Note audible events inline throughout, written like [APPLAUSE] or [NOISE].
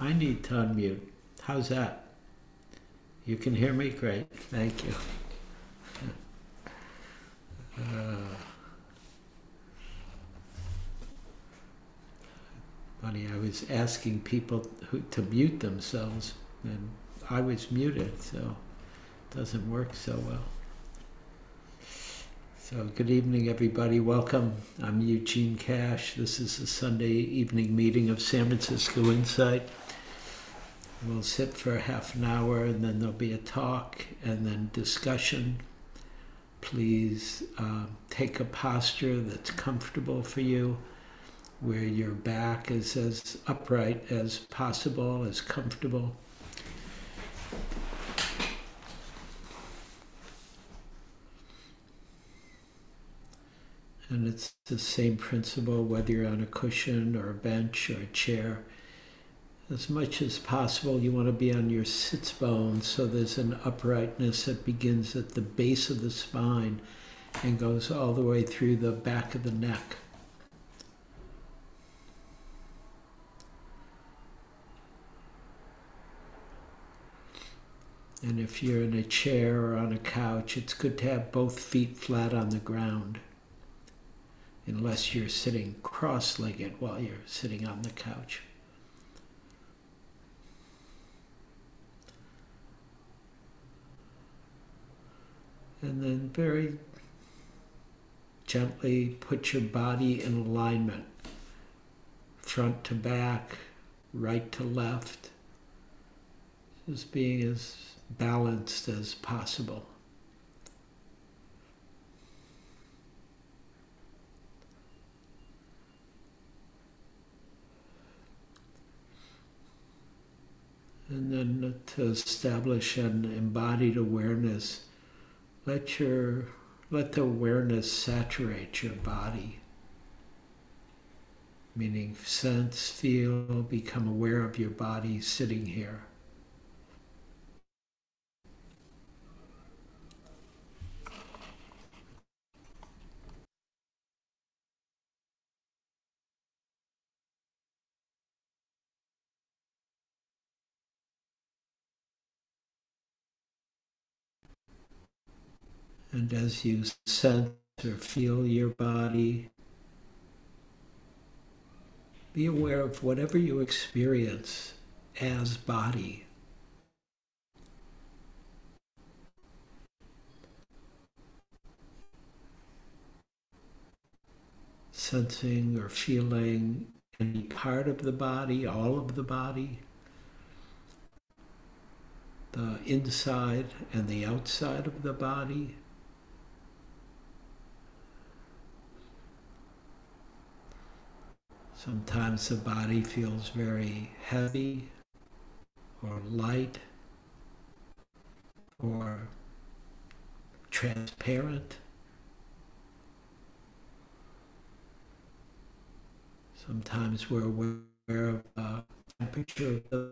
I need to unmute. How's that? You can hear me? Great. Thank you. Uh, funny, I was asking people who, to mute themselves, and I was muted, so it doesn't work so well. So, good evening, everybody. Welcome. I'm Eugene Cash. This is the Sunday evening meeting of San Francisco Insight. We'll sit for half an hour and then there'll be a talk and then discussion. Please uh, take a posture that's comfortable for you, where your back is as upright as possible, as comfortable. And it's the same principle whether you're on a cushion or a bench or a chair. As much as possible, you want to be on your sits bones so there's an uprightness that begins at the base of the spine and goes all the way through the back of the neck. And if you're in a chair or on a couch, it's good to have both feet flat on the ground unless you're sitting cross legged while you're sitting on the couch. And then very gently put your body in alignment, front to back, right to left, just being as balanced as possible. And then to establish an embodied awareness, let your let the awareness saturate your body. Meaning sense, feel, become aware of your body sitting here. And as you sense or feel your body, be aware of whatever you experience as body. Sensing or feeling any part of the body, all of the body, the inside and the outside of the body. Sometimes the body feels very heavy or light or transparent. Sometimes we're aware of the temperature of the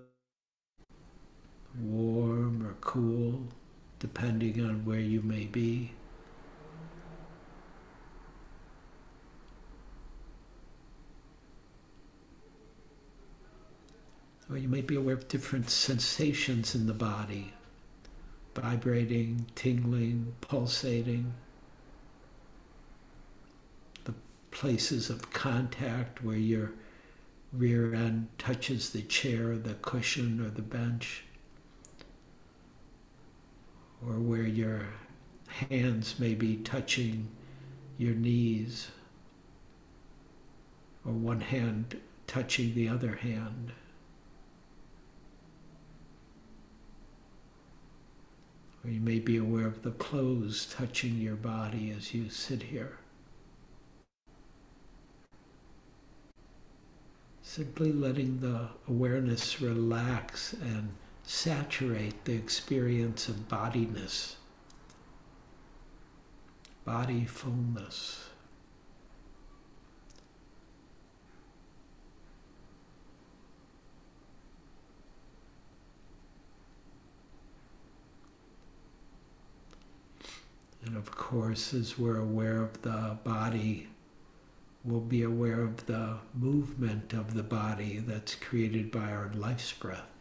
warm or cool, depending on where you may be. Or you might be aware of different sensations in the body. Vibrating, tingling, pulsating, the places of contact where your rear end touches the chair, the cushion, or the bench, or where your hands may be touching your knees, or one hand touching the other hand. You may be aware of the clothes touching your body as you sit here. Simply letting the awareness relax and saturate the experience of bodiness, body fullness. And of course, as we're aware of the body, we'll be aware of the movement of the body that's created by our life's breath.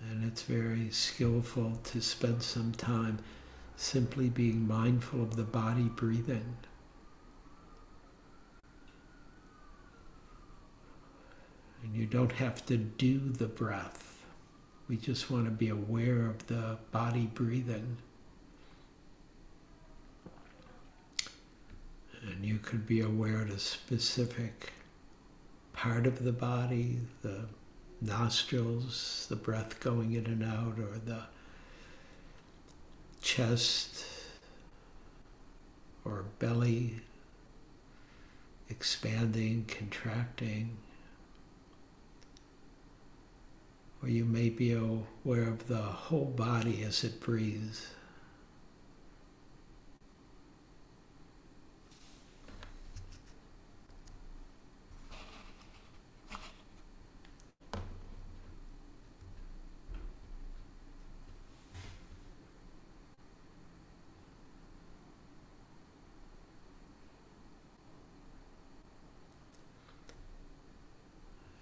And it's very skillful to spend some time simply being mindful of the body breathing. And you don't have to do the breath. We just want to be aware of the body breathing. And you could be aware of a specific part of the body, the nostrils, the breath going in and out, or the chest or belly expanding, contracting. Or you may be aware of the whole body as it breathes.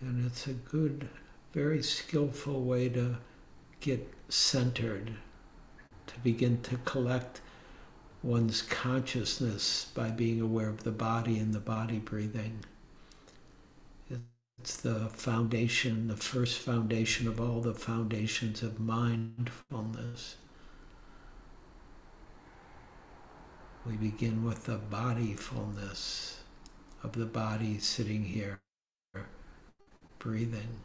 And it's a good, very skillful way to get centered, to begin to collect one's consciousness by being aware of the body and the body breathing. It's the foundation, the first foundation of all the foundations of mindfulness. We begin with the bodyfulness of the body sitting here breathing.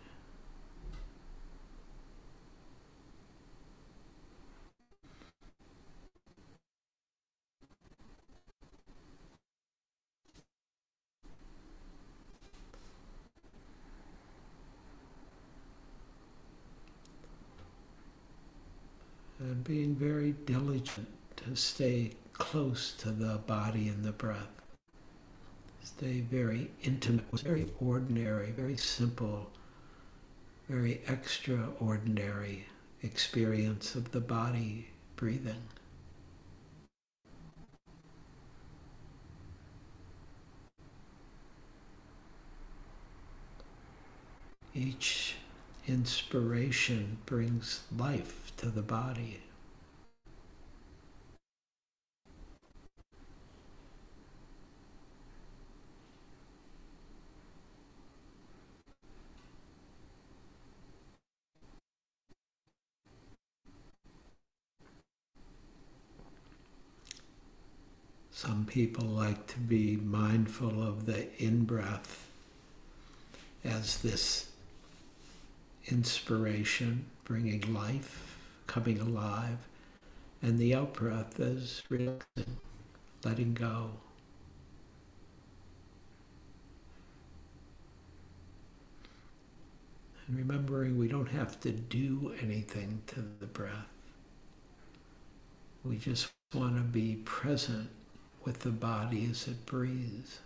And being very diligent to stay close to the body and the breath stay very intimate, with very ordinary, very simple, very extraordinary experience of the body breathing. Each inspiration brings life to the body. Some people like to be mindful of the in breath as this inspiration, bringing life, coming alive, and the out breath as relaxing, letting go. And remembering we don't have to do anything to the breath. We just want to be present with the body as it breathes.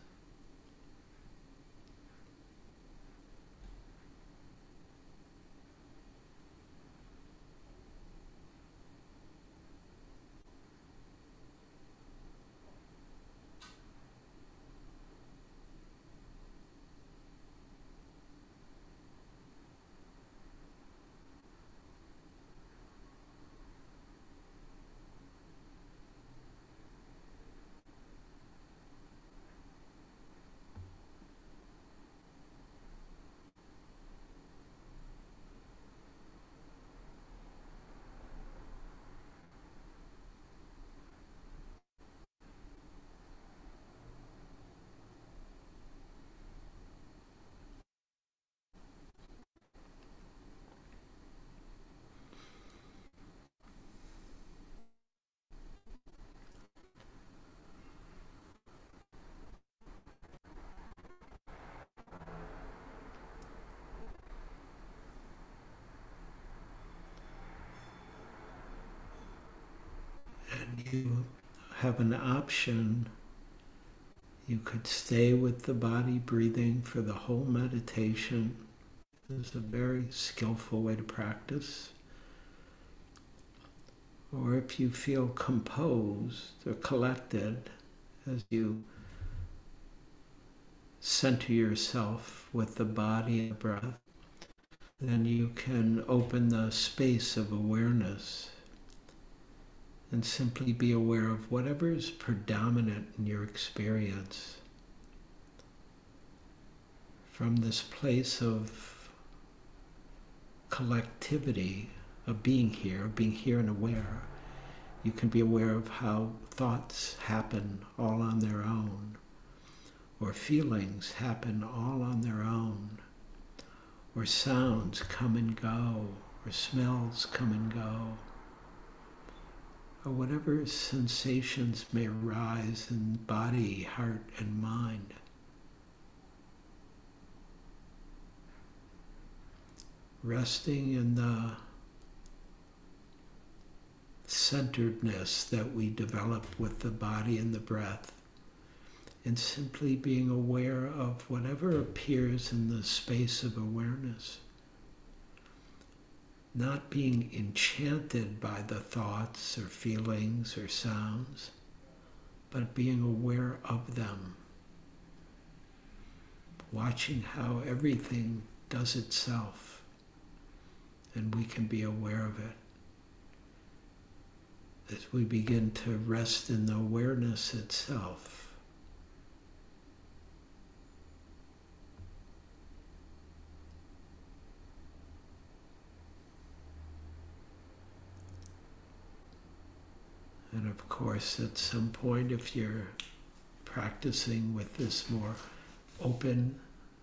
you have an option. You could stay with the body breathing for the whole meditation. It's a very skillful way to practice. or if you feel composed or collected as you center yourself with the body and the breath, then you can open the space of awareness and simply be aware of whatever is predominant in your experience. From this place of collectivity, of being here, of being here and aware, you can be aware of how thoughts happen all on their own, or feelings happen all on their own, or sounds come and go, or smells come and go, or whatever sensations may arise in body, heart, and mind. Resting in the centeredness that we develop with the body and the breath, and simply being aware of whatever appears in the space of awareness. Not being enchanted by the thoughts or feelings or sounds, but being aware of them. Watching how everything does itself, and we can be aware of it as we begin to rest in the awareness itself. And of course, at some point, if you're practicing with this more open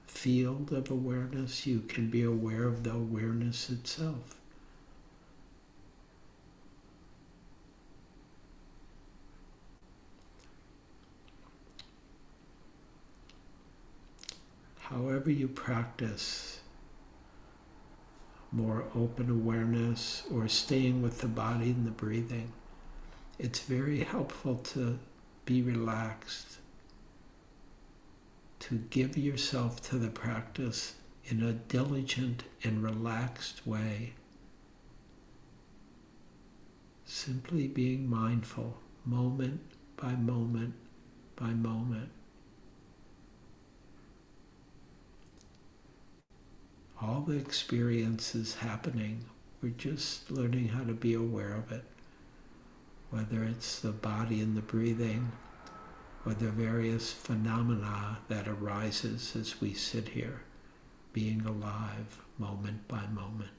field of awareness, you can be aware of the awareness itself. however you practice more open awareness or staying with the body and the breathing, it's very helpful to be relaxed, to give yourself to the practice in a diligent and relaxed way. Simply being mindful, moment by moment by moment. all the experience is happening. We're just learning how to be aware of it, whether it's the body and the breathing, or the various phenomena that arises as we sit here, being alive moment by moment.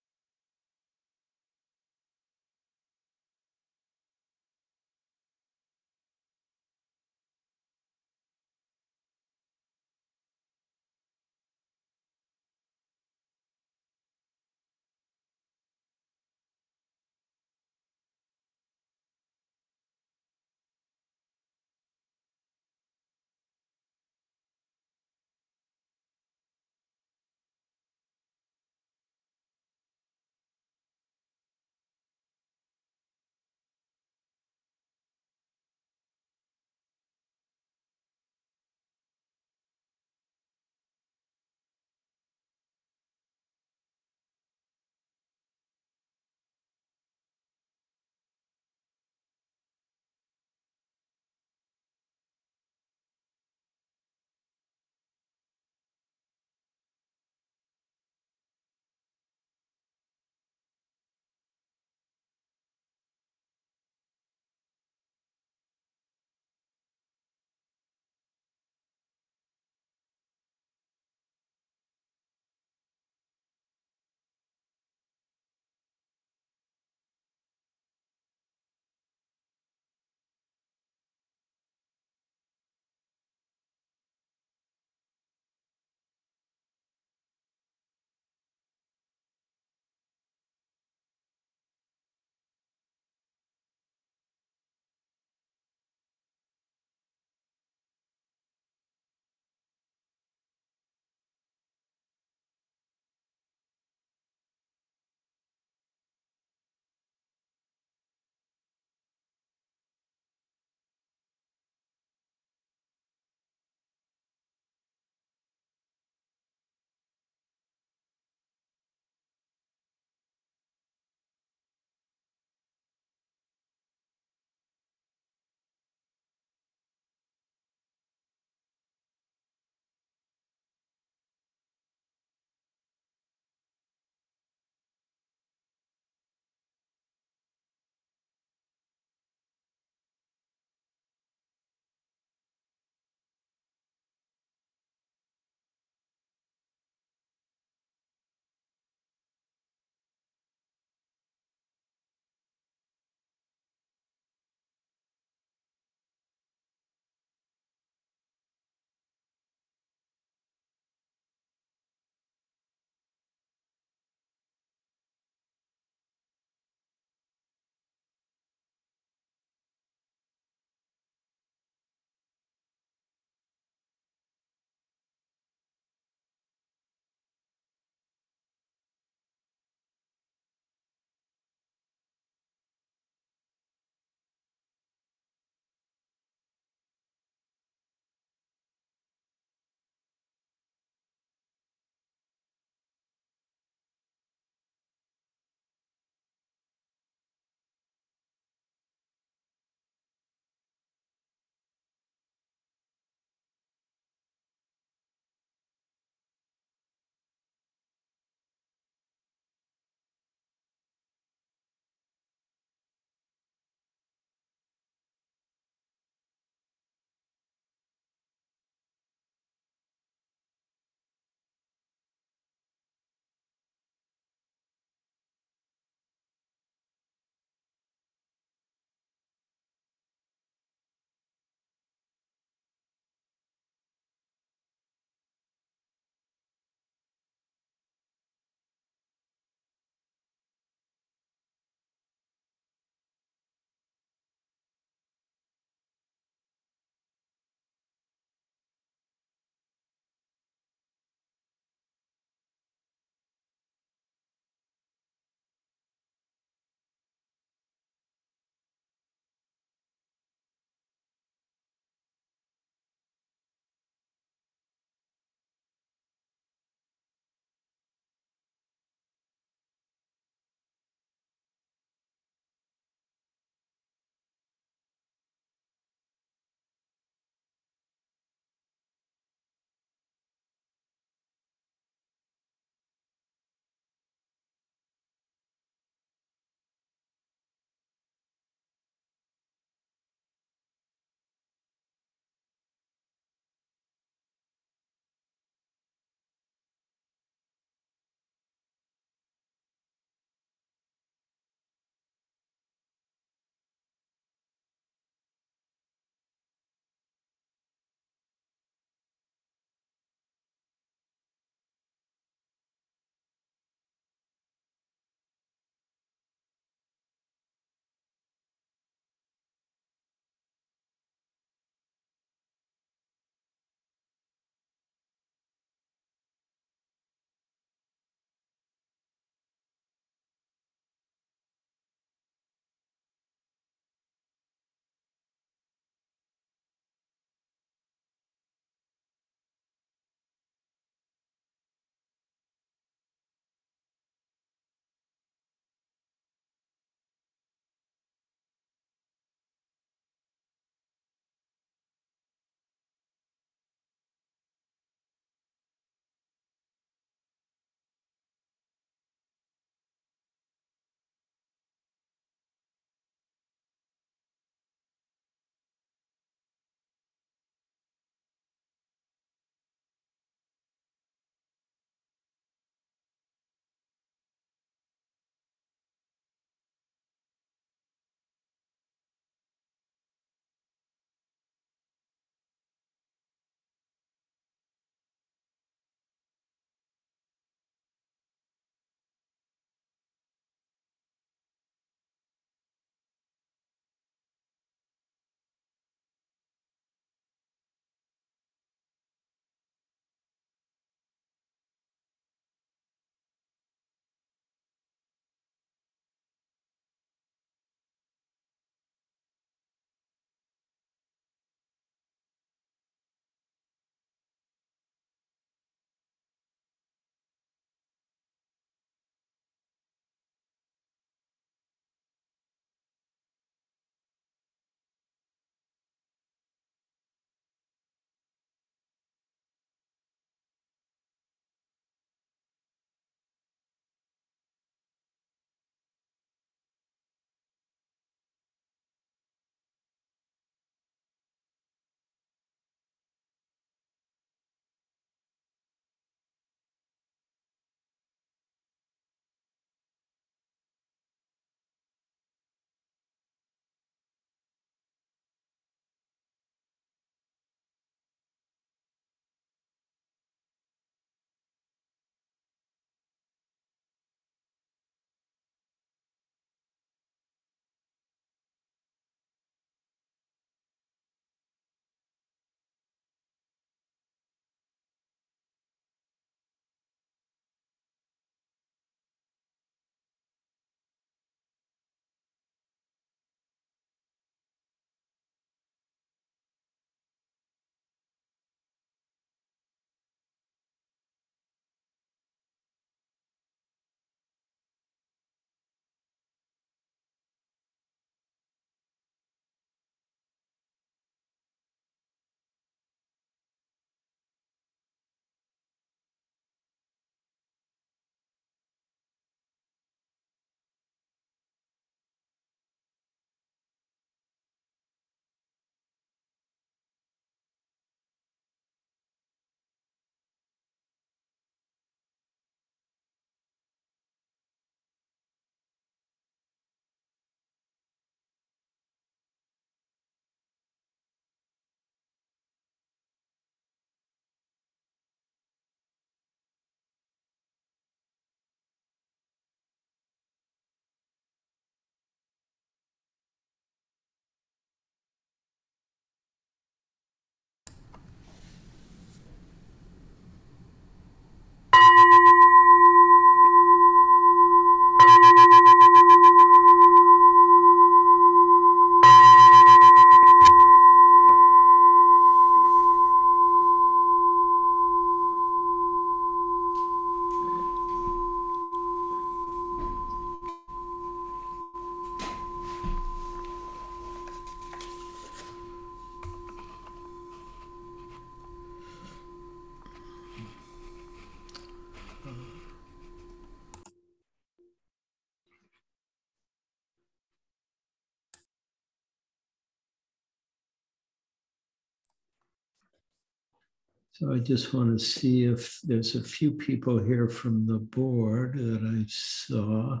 I just want to see if there's a few people here from the board that I saw.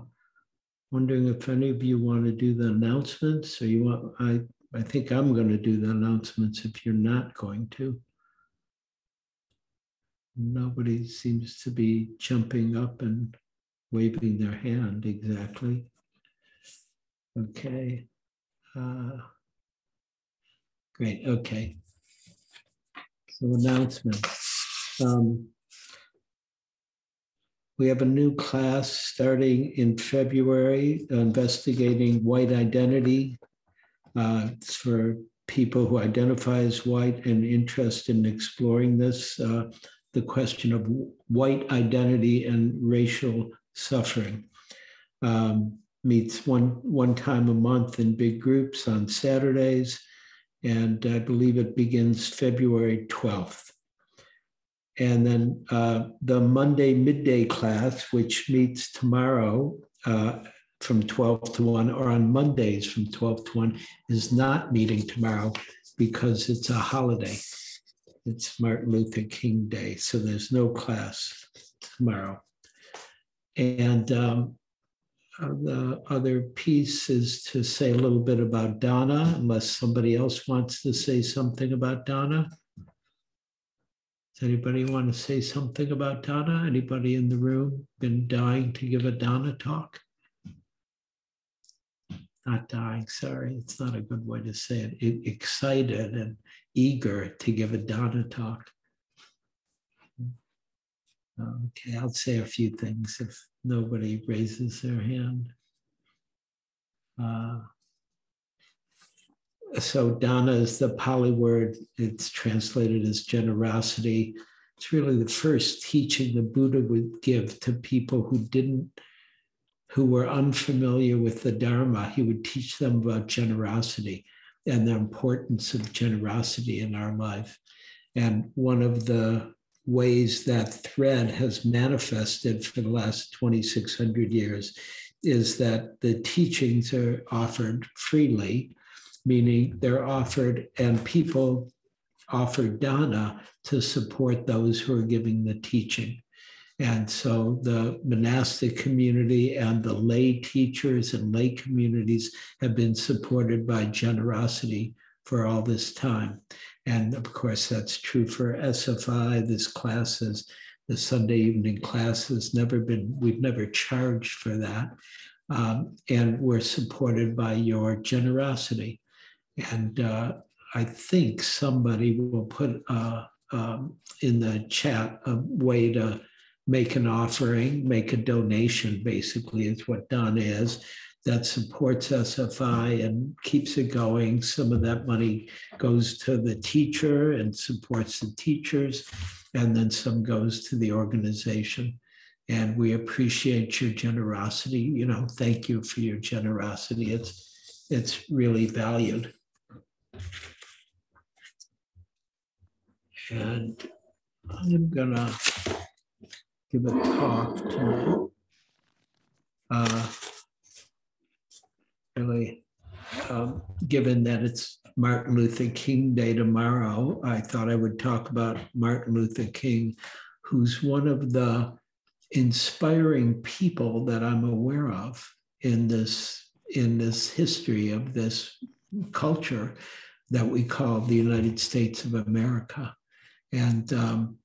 Wondering if any of you want to do the announcements or you want, I, I think I'm going to do the announcements if you're not going to. Nobody seems to be jumping up and waving their hand exactly. Okay. Uh, great. Okay. So announcements. Um, we have a new class starting in February investigating white identity. Uh, it's for people who identify as white and interested in exploring this, uh, the question of white identity and racial suffering. Um, meets one, one time a month in big groups on Saturdays and I believe it begins February 12th. And then uh, the Monday midday class, which meets tomorrow uh, from 12 to 1, or on Mondays from 12 to 1, is not meeting tomorrow because it's a holiday. It's Martin Luther King Day, so there's no class tomorrow. And um, the other piece is to say a little bit about dana, unless somebody else wants to say something about dana. Does anybody want to say something about dana? Anybody in the room been dying to give a dana talk? Not dying, sorry, it's not a good way to say it. it excited and eager to give a dana talk. Okay, I'll say a few things if nobody raises their hand. Uh, so Dana is the Pali word. It's translated as generosity. It's really the first teaching the Buddha would give to people who didn't, who were unfamiliar with the Dharma. He would teach them about generosity and the importance of generosity in our life. And one of the ways that thread has manifested for the last 2,600 years is that the teachings are offered freely, meaning they're offered and people offer dana to support those who are giving the teaching. And so the monastic community and the lay teachers and lay communities have been supported by generosity for all this time. And of course, that's true for SFI. This class is the Sunday evening class has never been, we've never charged for that. Um, and we're supported by your generosity. And uh, I think somebody will put uh, um, in the chat a way to make an offering, make a donation, basically, is what done is that supports SFI and keeps it going. Some of that money goes to the teacher and supports the teachers, and then some goes to the organization. And we appreciate your generosity. You know, thank you for your generosity. It's it's really valued. And I'm gonna give a talk tonight. Uh, really, um, given that it's Martin Luther King Day tomorrow, I thought I would talk about Martin Luther King, who's one of the inspiring people that I'm aware of in this in this history of this culture that we call the United States of America. And um,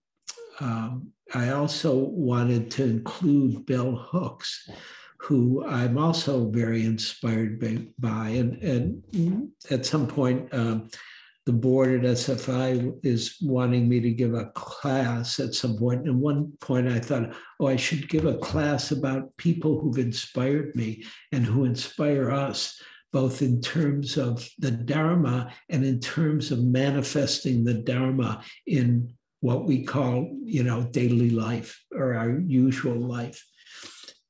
um, I also wanted to include Bell Hooks, who I'm also very inspired by. And, and at some point, um, the board at SFI is wanting me to give a class at some point. And one point I thought, oh, I should give a class about people who've inspired me and who inspire us, both in terms of the Dharma and in terms of manifesting the Dharma in what we call, you know, daily life or our usual life.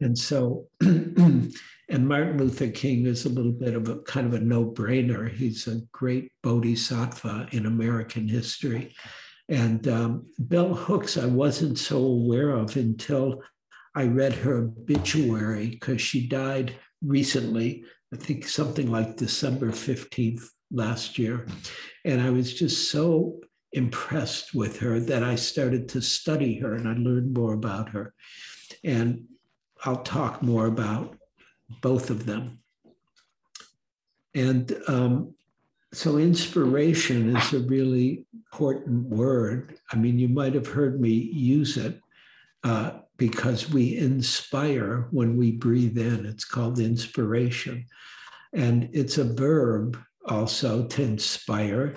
And so, [CLEARS THROAT] and Martin Luther King is a little bit of a kind of a no brainer. He's a great bodhisattva in American history. And um, Bell Hooks, I wasn't so aware of until I read her obituary because she died recently, I think something like December 15th last year. And I was just so impressed with her that I started to study her and I learned more about her. And I'll talk more about both of them. And um, so, inspiration is a really important word. I mean, you might have heard me use it uh, because we inspire when we breathe in. It's called inspiration. And it's a verb also to inspire.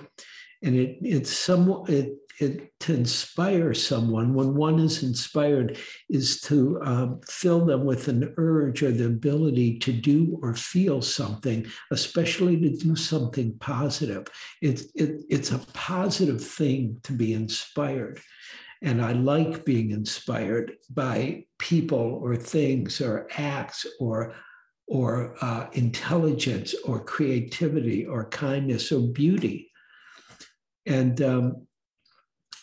And it, it's some, it it, to inspire someone, when one is inspired, is to um, fill them with an urge or the ability to do or feel something, especially to do something positive. It, it, it's a positive thing to be inspired. And I like being inspired by people or things or acts or or uh, intelligence or creativity or kindness or beauty. And um,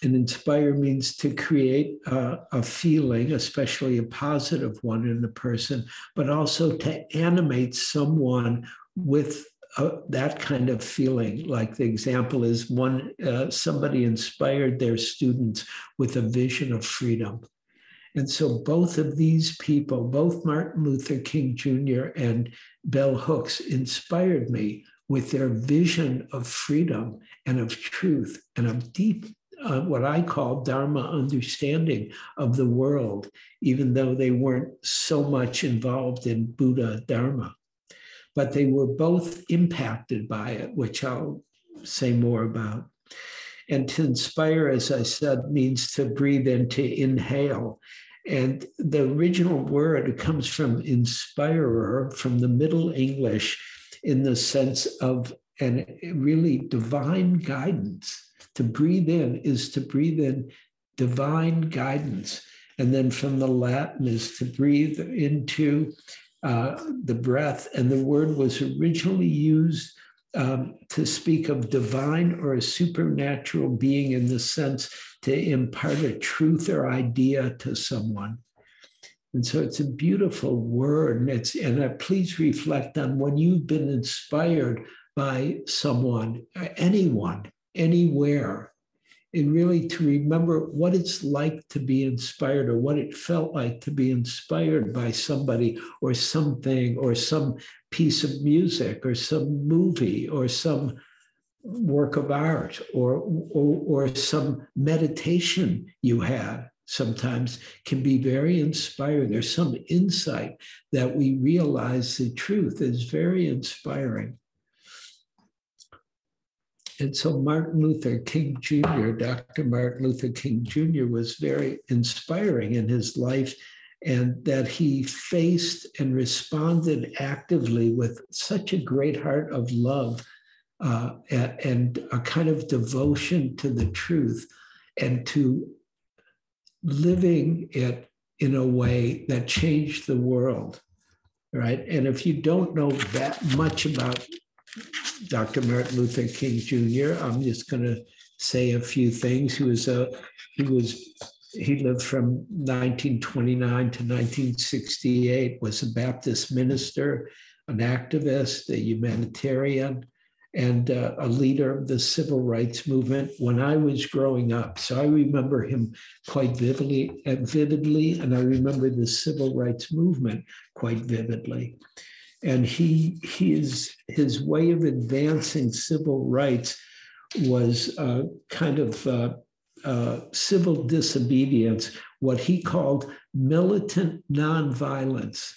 and inspire means to create a, a, feeling, especially a positive one in a person, but also to animate someone with uh, that kind of feeling. Like the example is one, uh, somebody inspired their students with a vision of freedom. And so both of these people, both Martin Luther King Jr. and Bell Hooks, inspired me with their vision of freedom and of truth and of deep uh, what I call Dharma understanding of the world, even though they weren't so much involved in Buddha Dharma. But they were both impacted by it, which I'll say more about. And to inspire, as I said, means to breathe and to inhale. And the original word comes from inspirer, from the Middle English, in the sense of an really divine guidance to breathe in is to breathe in divine guidance. And then from the Latin is to breathe into uh, the breath. And the word was originally used um, to speak of divine or a supernatural being in the sense to impart a truth or idea to someone. And so it's a beautiful word. And it's and please reflect on when you've been inspired by someone, anyone, anywhere and really to remember what it's like to be inspired or what it felt like to be inspired by somebody or something or some piece of music or some movie or some work of art or, or, or some meditation you had sometimes can be very inspiring. There's some insight that we realize the truth is very inspiring. And so Martin Luther King Jr., Dr. Martin Luther King Jr., was very inspiring in his life, and that he faced and responded actively with such a great heart of love uh, and a kind of devotion to the truth and to living it in a way that changed the world. Right. And if you don't know that much about Dr. Martin Luther King Jr. I'm just going to say a few things. He was a he was he lived from 1929 to 1968. Was a Baptist minister, an activist, a humanitarian, and uh, a leader of the civil rights movement when I was growing up. So I remember him quite vividly, uh, vividly, and I remember the civil rights movement quite vividly and he his his way of advancing civil rights was uh, kind of uh, uh, civil disobedience, what he called militant nonviolence.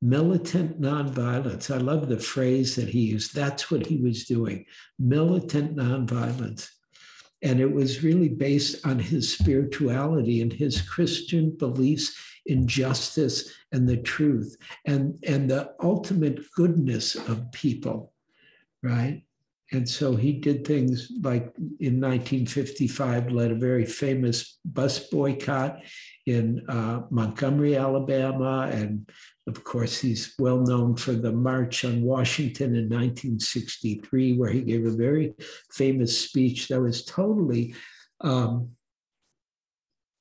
Militant nonviolence. I love the phrase that he used. That's what he was doing militant nonviolence. And it was really based on his spirituality and his Christian beliefs in justice and the truth and, and the ultimate goodness of people, right? And so he did things like in 1955, led a very famous bus boycott in uh, Montgomery, Alabama. And of course, he's well known for the March on Washington in 1963, where he gave a very famous speech that was totally um,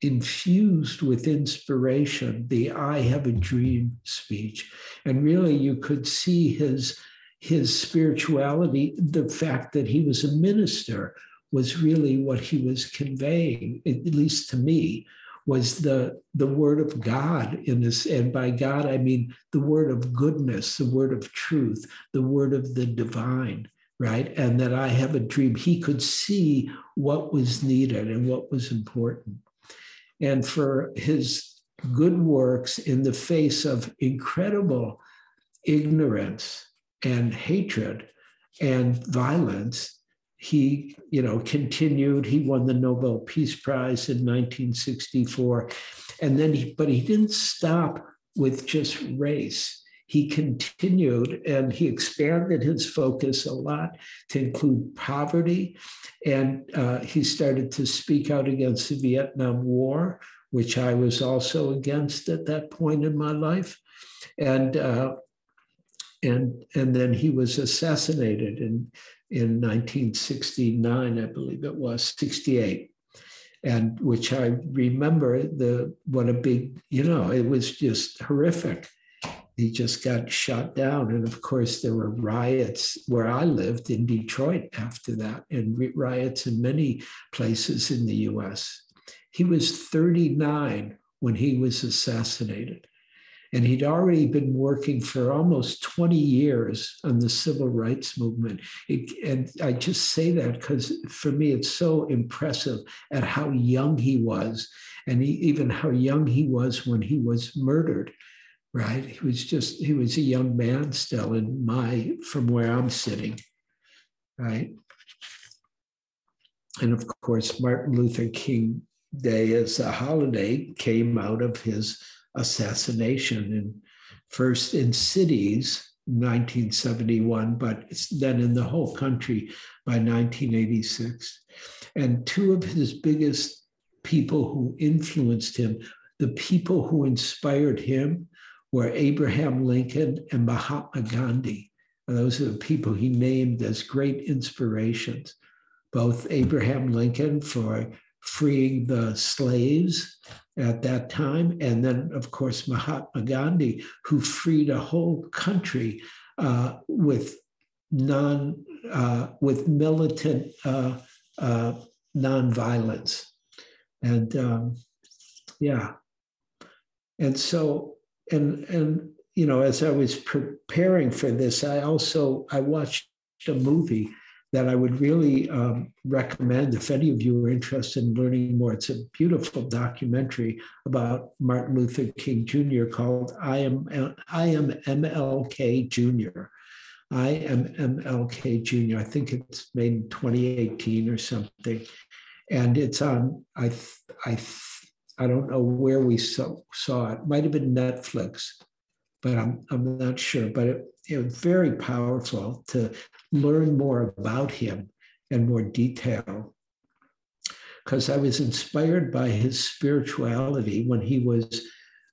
infused with inspiration, the I have a dream speech. And really, you could see his, his spirituality, the fact that he was a minister was really what he was conveying, at least to me, was the, the word of God in this. And by God, I mean the word of goodness, the word of truth, the word of the divine, right? And that I have a dream. He could see what was needed and what was important. And for his good works in the face of incredible ignorance and hatred and violence, he, you know, continued. He won the Nobel Peace Prize in 1964, and then, he, but he didn't stop with just race. He continued and he expanded his focus a lot to include poverty, and uh, he started to speak out against the Vietnam War, which I was also against at that point in my life, and. Uh, and, and then he was assassinated in in 1969, I believe it was, 68. And which I remember the what a big, you know, it was just horrific. He just got shot down. And of course, there were riots where I lived in Detroit after that, and riots in many places in the US. He was 39 when he was assassinated. And he'd already been working for almost 20 years on the civil rights movement. It, and I just say that because for me, it's so impressive at how young he was, and he, even how young he was when he was murdered. Right? He was just, he was a young man still in my, from where I'm sitting. Right? And of course, Martin Luther King Day as a holiday came out of his assassination in first in cities 1971 but then in the whole country by 1986 and two of his biggest people who influenced him the people who inspired him were abraham lincoln and mahatma gandhi those are the people he named as great inspirations both abraham lincoln for freeing the slaves at that time. And then, of course, Mahatma Gandhi, who freed a whole country uh, with non uh, with militant uh, uh, nonviolence, and um, yeah, and so and and you know, as I was preparing for this, I also I watched a movie that I would really um, recommend if any of you are interested in learning more. It's a beautiful documentary about Martin Luther King Jr. called I Am, I Am MLK Jr. I Am MLK Jr. I think it's made in 2018 or something. And it's on, I, I, I don't know where we saw, saw it. Might have been Netflix, but I'm, I'm not sure. But it, it was very powerful to learn more about him in more detail. Because I was inspired by his spirituality when he was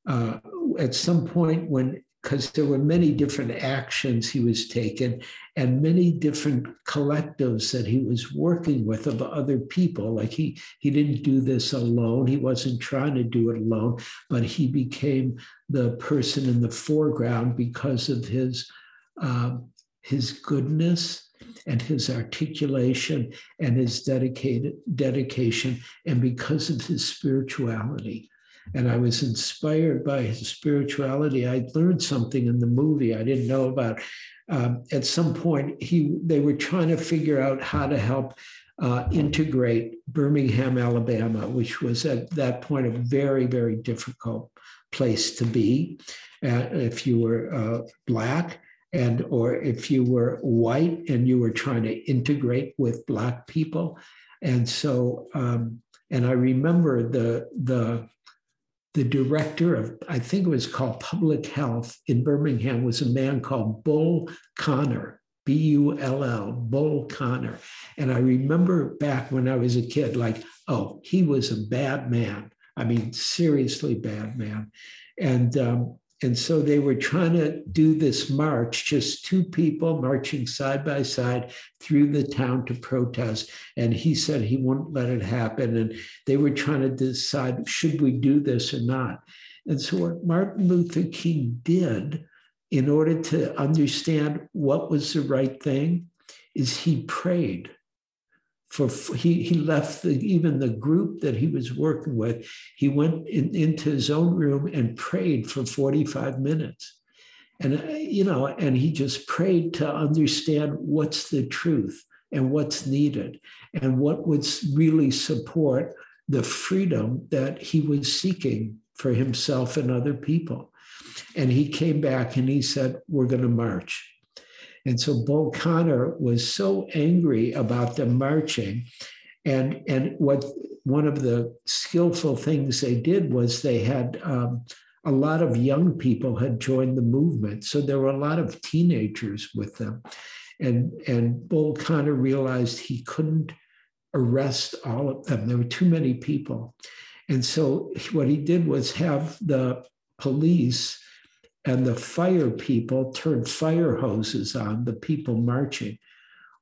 uh, at some point when because there were many different actions he was taking and many different collectives that he was working with of other people. Like he he didn't do this alone. He wasn't trying to do it alone but he became the person in the foreground because of his uh, his goodness and his articulation and his dedicated dedication and because of his spirituality and i was inspired by his spirituality. I learned something in the movie i didn't know about. Um, at some point he they were trying to figure out how to help uh, integrate birmingham alabama which was at that point a very very difficult place to be uh, if you were uh, black and or if you were white and you were trying to integrate with black people. And so um, and i remember the the the director of i think it was called public health in birmingham was a man called bull connor b-u-l-l bull connor. And i remember back when i was a kid like oh he was a bad man. I mean seriously bad man. And um, and so they were trying to do this march, just two people marching side by side through the town to protest. And he said he wouldn't let it happen. And they were trying to decide should we do this or not? And so, what Martin Luther King did in order to understand what was the right thing is he prayed for he, he left the, even the group that he was working with he went in, into his own room and prayed for 45 minutes. And uh, you know and he just prayed to understand what's the truth and what's needed and what would really support the freedom that he was seeking for himself and other people. And he came back and he said we're going to march and so Bull Connor was so angry about them marching. And, and what one of the skillful things they did was they had um, a lot of young people had joined the movement. So there were a lot of teenagers with them. And, and Bull Connor realized he couldn't arrest all of them. There were too many people. And so what he did was have the police and the fire people turned fire hoses on the people marching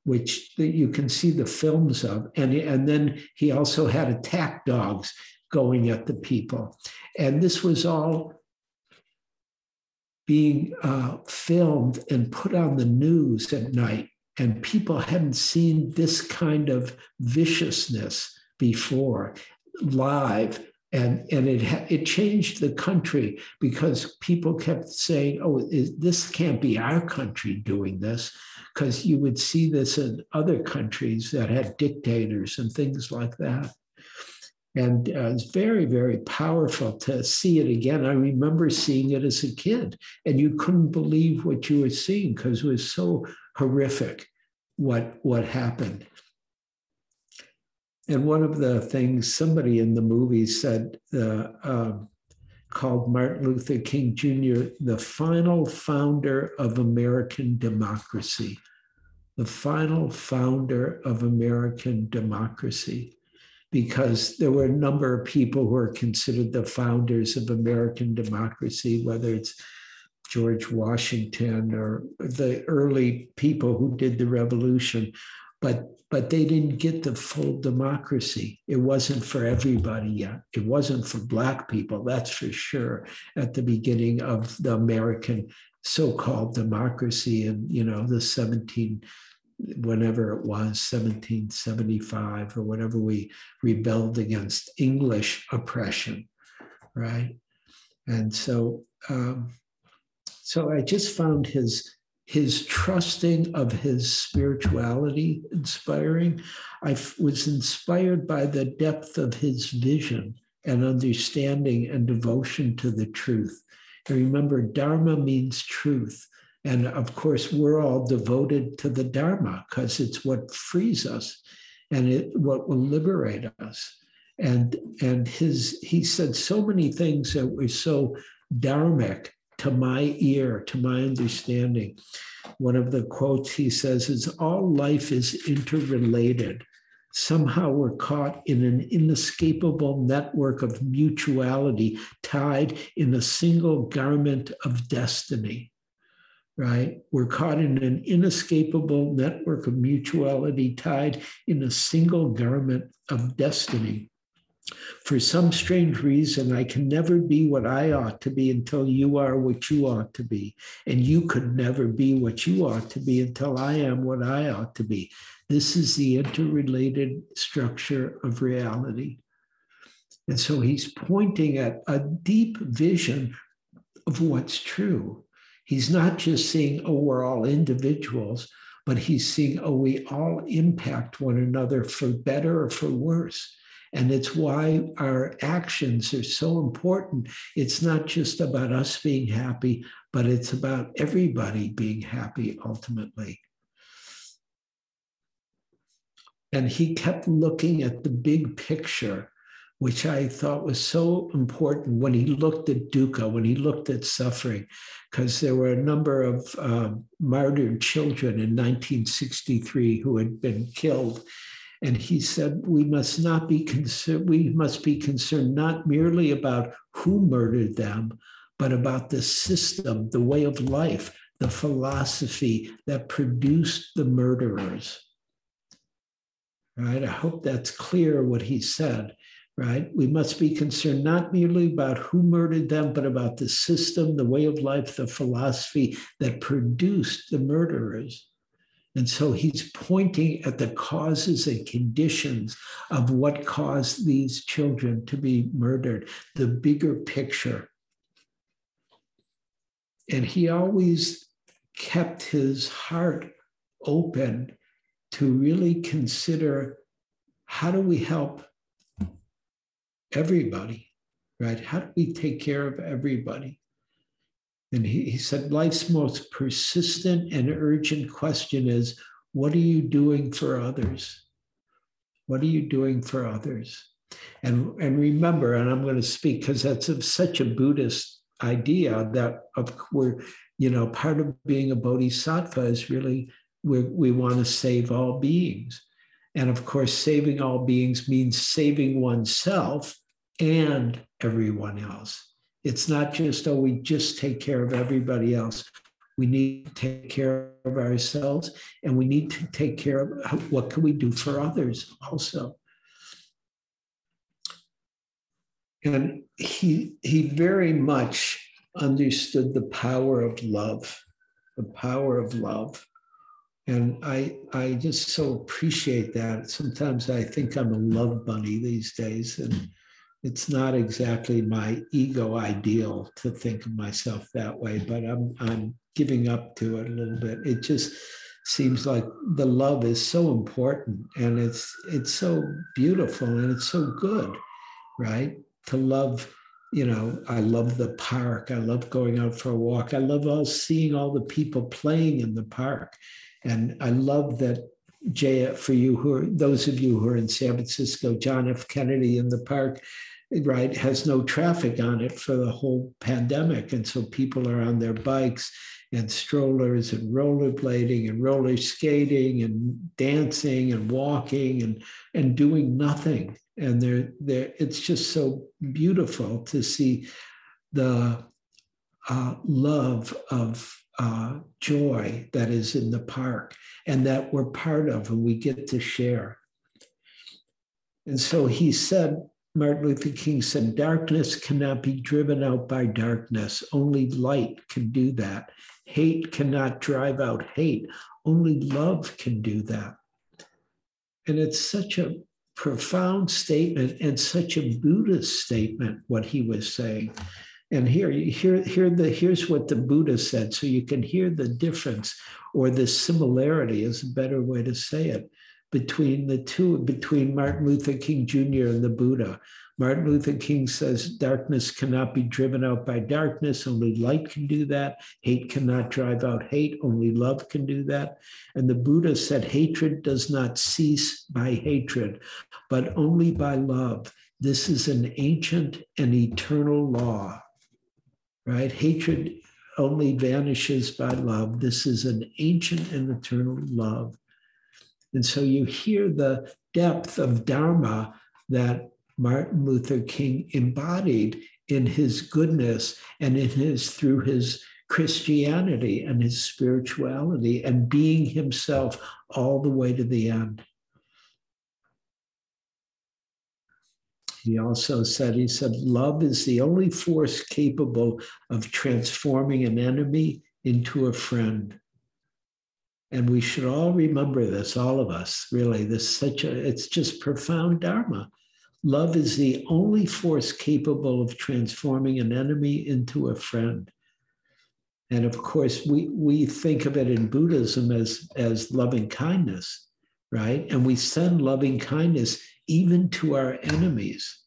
which you can see the films of. And, and then he also had attack dogs going at the people. And this was all being uh, filmed and put on the news at night. And people hadn't seen this kind of viciousness before live and and it it changed the country because people kept saying, "Oh, is, this can't be our country doing this," because you would see this in other countries that had dictators and things like that. And uh, it's very, very powerful to see it again. I remember seeing it as a kid, and you couldn't believe what you were seeing because it was so horrific what what happened. And one of the things somebody in the movie said, uh, uh, called Martin Luther King Jr., the final founder of American democracy. The final founder of American democracy. Because there were a number of people who are considered the founders of American democracy, whether it's George Washington or the early people who did the revolution but but they didn't get the full democracy. It wasn't for everybody yet. It wasn't for Black people, that's for sure, at the beginning of the American so-called democracy in you know the 17 whenever it was 1775 or whatever we rebelled against english oppression right and so um, so i just found his his trusting of his spirituality inspiring. I was inspired by the depth of his vision and understanding and devotion to the truth. And remember, Dharma means truth. And of course, we're all devoted to the Dharma because it's what frees us and it what will liberate us. And and his he said so many things that were so dharmic to my ear, to my understanding. One of the quotes he says is All life is interrelated. Somehow we're caught in an inescapable network of mutuality tied in a single garment of destiny. Right? We're caught in an inescapable network of mutuality tied in a single garment of destiny. For some strange reason, I can never be what I ought to be until you are what you ought to be. And you could never be what you ought to be until I am what I ought to be. This is the interrelated structure of reality. And so he's pointing at a deep vision of what's true. He's not just saying, oh, we're all individuals, but he's seeing, oh, we all impact one another for better or for worse. And it's why our actions are so important. It's not just about us being happy, but it's about everybody being happy ultimately. And he kept looking at the big picture, which I thought was so important when he looked at dukkha, when he looked at suffering, because there were a number of um, martyred children in 1963 who had been killed and he said, we must not be concerned, we must be concerned not merely about who murdered them, but about the system, the way of life, the philosophy that produced the murderers. Right? I hope that's clear what he said. Right? We must be concerned not merely about who murdered them, but about the system, the way of life, the philosophy that produced the murderers. And so he's pointing at the causes and conditions of what caused these children to be murdered, the bigger picture. And he always kept his heart open to really consider how do we help everybody, right? How do we take care of everybody? And he, he said, life's most persistent and urgent question is what are you doing for others? What are you doing for others? And, and remember, and I'm going to speak because that's such a Buddhist idea that of we're, you know, part of being a bodhisattva is really we we want to save all beings. And of course, saving all beings means saving oneself and everyone else. It's not just, oh, we just take care of everybody else. We need to take care of ourselves and we need to take care of what can we do for others also. And he, he very much understood the power of love, the power of love. And I, I just so appreciate that. Sometimes I think I'm a love bunny these days. And it's not exactly my ego ideal to think of myself that way, but I'm I'm giving up to it a little bit. It just seems like the love is so important and it's it's so beautiful and it's so good, right? To love, you know, I love the park. I love going out for a walk. I love all seeing all the people playing in the park. And I love that Jay, for you who are those of you who are in San Francisco, John F. Kennedy in the park right, has no traffic on it for the whole pandemic. And so people are on their bikes and strollers and rollerblading and roller skating and dancing and walking and, and doing nothing. And they're, they're, it's just so beautiful to see the uh, love of uh, joy that is in the park and that we're part of and we get to share. And so he said, Martin Luther King said, Darkness cannot be driven out by darkness. Only light can do that. Hate cannot drive out hate. Only love can do that. And it's such a profound statement and such a Buddhist statement, what he was saying. And here, here, here the, here's what the Buddha said. So you can hear the difference or the similarity is a better way to say it between the two, between Martin Luther King Jr. and the Buddha. Martin Luther King says darkness cannot be driven out by darkness, only light can do that. Hate cannot drive out hate, only love can do that. And the Buddha said hatred does not cease by hatred, but only by love. This is an ancient and eternal law, right? Hatred only vanishes by love. This is an ancient and eternal love. And so you hear the depth of Dharma that Martin Luther King embodied in his goodness and in his through his Christianity and his spirituality and being himself all the way to the end. He also said, he said, love is the only force capable of transforming an enemy into a friend. And we should all remember this, all of us, really. This such a it's just profound dharma. Love is the only force capable of transforming an enemy into a friend. And of course, we, we think of it in Buddhism as, as loving kindness, right? And we send loving kindness even to our enemies,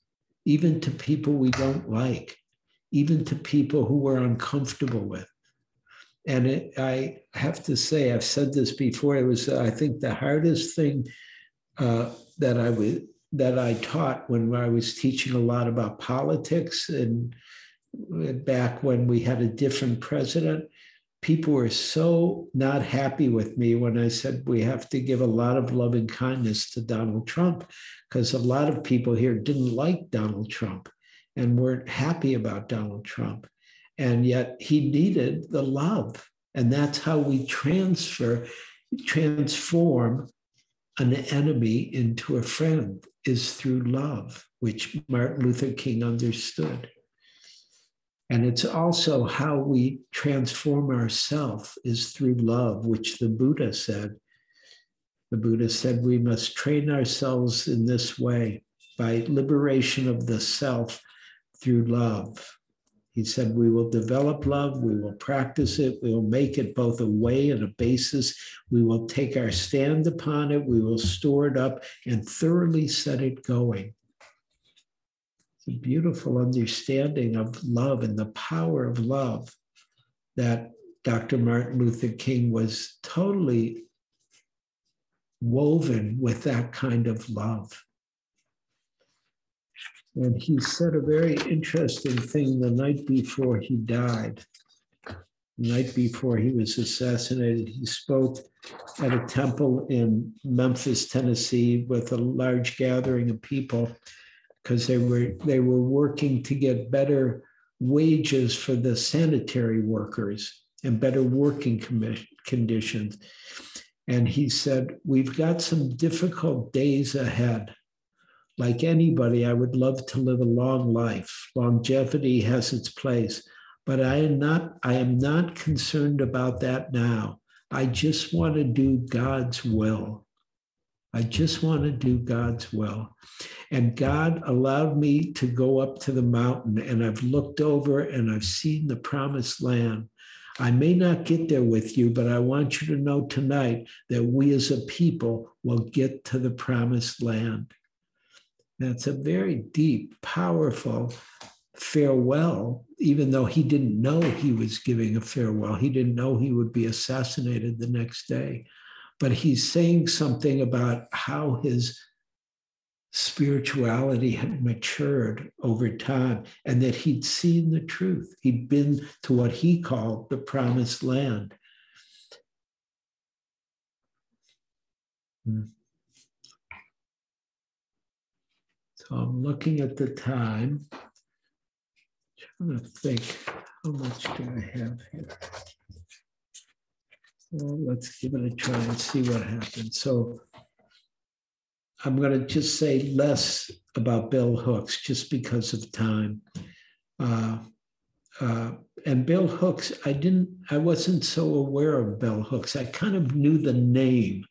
even to people we don't like, even to people who we're uncomfortable with. And it, I have to say, I've said this before. It was, I think, the hardest thing uh, that I that I taught when I was teaching a lot about politics and back when we had a different president. People were so not happy with me when I said we have to give a lot of loving kindness to Donald Trump because a lot of people here didn't like Donald Trump and weren't happy about Donald Trump. And yet he needed the love. And that's how we transfer, transform an enemy into a friend is through love, which Martin Luther King understood. And it's also how we transform ourselves is through love, which the Buddha said The Buddha said we must train ourselves in this way by liberation of the self through love. He said, We will develop love, we will practice it, we will make it both a way and a basis. We will take our stand upon it, we will store it up and thoroughly set it going. A beautiful understanding of love and the power of love that Dr. Martin Luther King was totally woven with that kind of love. And he said a very interesting thing the night before he died. The night before he was assassinated, he spoke at a temple in Memphis, Tennessee, with a large gathering of people because they were they were working to get better wages for the sanitary workers and better working conditions. And he said, We've got some difficult days ahead like anybody, I would love to live a long life. Longevity has its place, but I am not, I am not concerned about that now. I just want to do God's will. I just want to do God's will. And God allowed me to go up to the mountain, and I've looked over and I've seen the promised land. I may not get there with you, but I want you to know tonight that we as a people will get to the promised land. That's a very deep, powerful farewell, even though he didn't know he was giving a farewell. He didn't know he would be assassinated the next day. But he's saying something about how his spirituality had matured over time and that he'd seen the truth. He'd been to what he called the promised land. Hmm. So I'm looking at the time, I'm trying to think how much do I have here. Well, let's give it a try and see what happens. So I'm going to just say less about bell hooks just because of time. Uh, uh, and bell hooks, I didn't, I wasn't so aware of bell hooks. I kind of knew the name,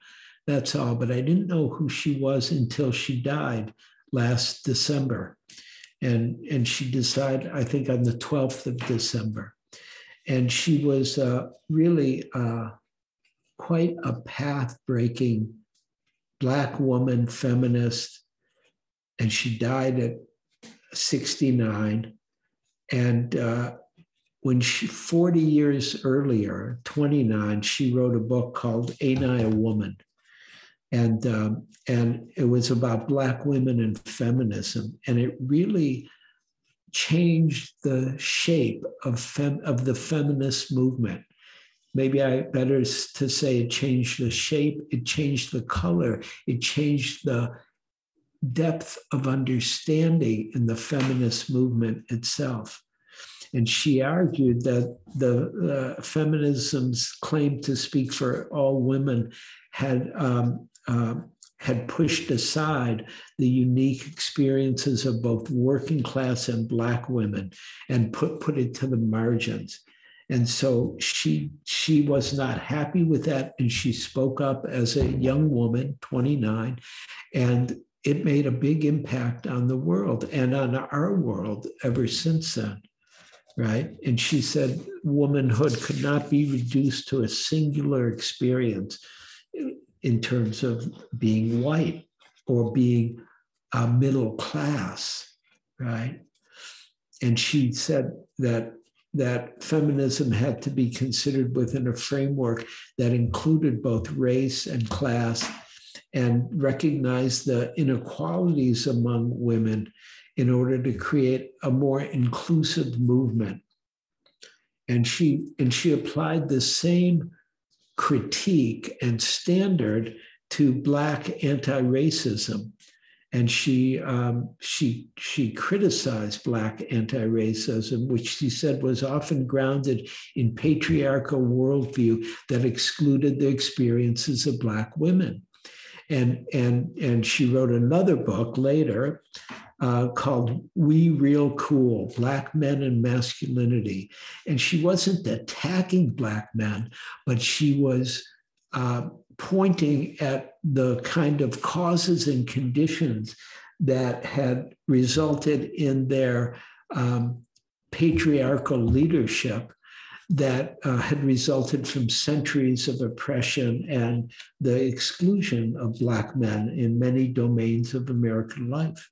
that's all, but I didn't know who she was until she died last December. And, and she decided, I think, on the 12th of December. And she was uh, really uh, quite a path breaking Black woman, feminist. And she died at 69. And uh, when she, 40 years earlier, 29, she wrote a book called Ain't I a Woman? and um, and it was about black women and feminism, and it really changed the shape of fem- of the feminist movement. Maybe I better to say it changed the shape, it changed the color, it changed the depth of understanding in the feminist movement itself. And she argued that the uh, feminism's claim to speak for all women had um, uh, had pushed aside the unique experiences of both working class and Black women and put, put it to the margins. And so she she was not happy with that, and she spoke up as a young woman, 29, and it made a big impact on the world and on our world ever since then, right? And she said womanhood could not be reduced to a singular experience in terms of being white or being a middle class, right? And she said that that feminism had to be considered within a framework that included both race and class and recognized the inequalities among women in order to create a more inclusive movement. And she and she applied the same critique and standard to Black anti-racism. And she, um, she, she criticized Black anti-racism, which she said was often grounded in patriarchal worldview that excluded the experiences of Black women. And, and, and she wrote another book later uh, called We Real Cool Black Men and Masculinity. And she wasn't attacking Black men, but she was uh, pointing at the kind of causes and conditions that had resulted in their um, patriarchal leadership that uh, had resulted from centuries of oppression and the exclusion of Black men in many domains of American life.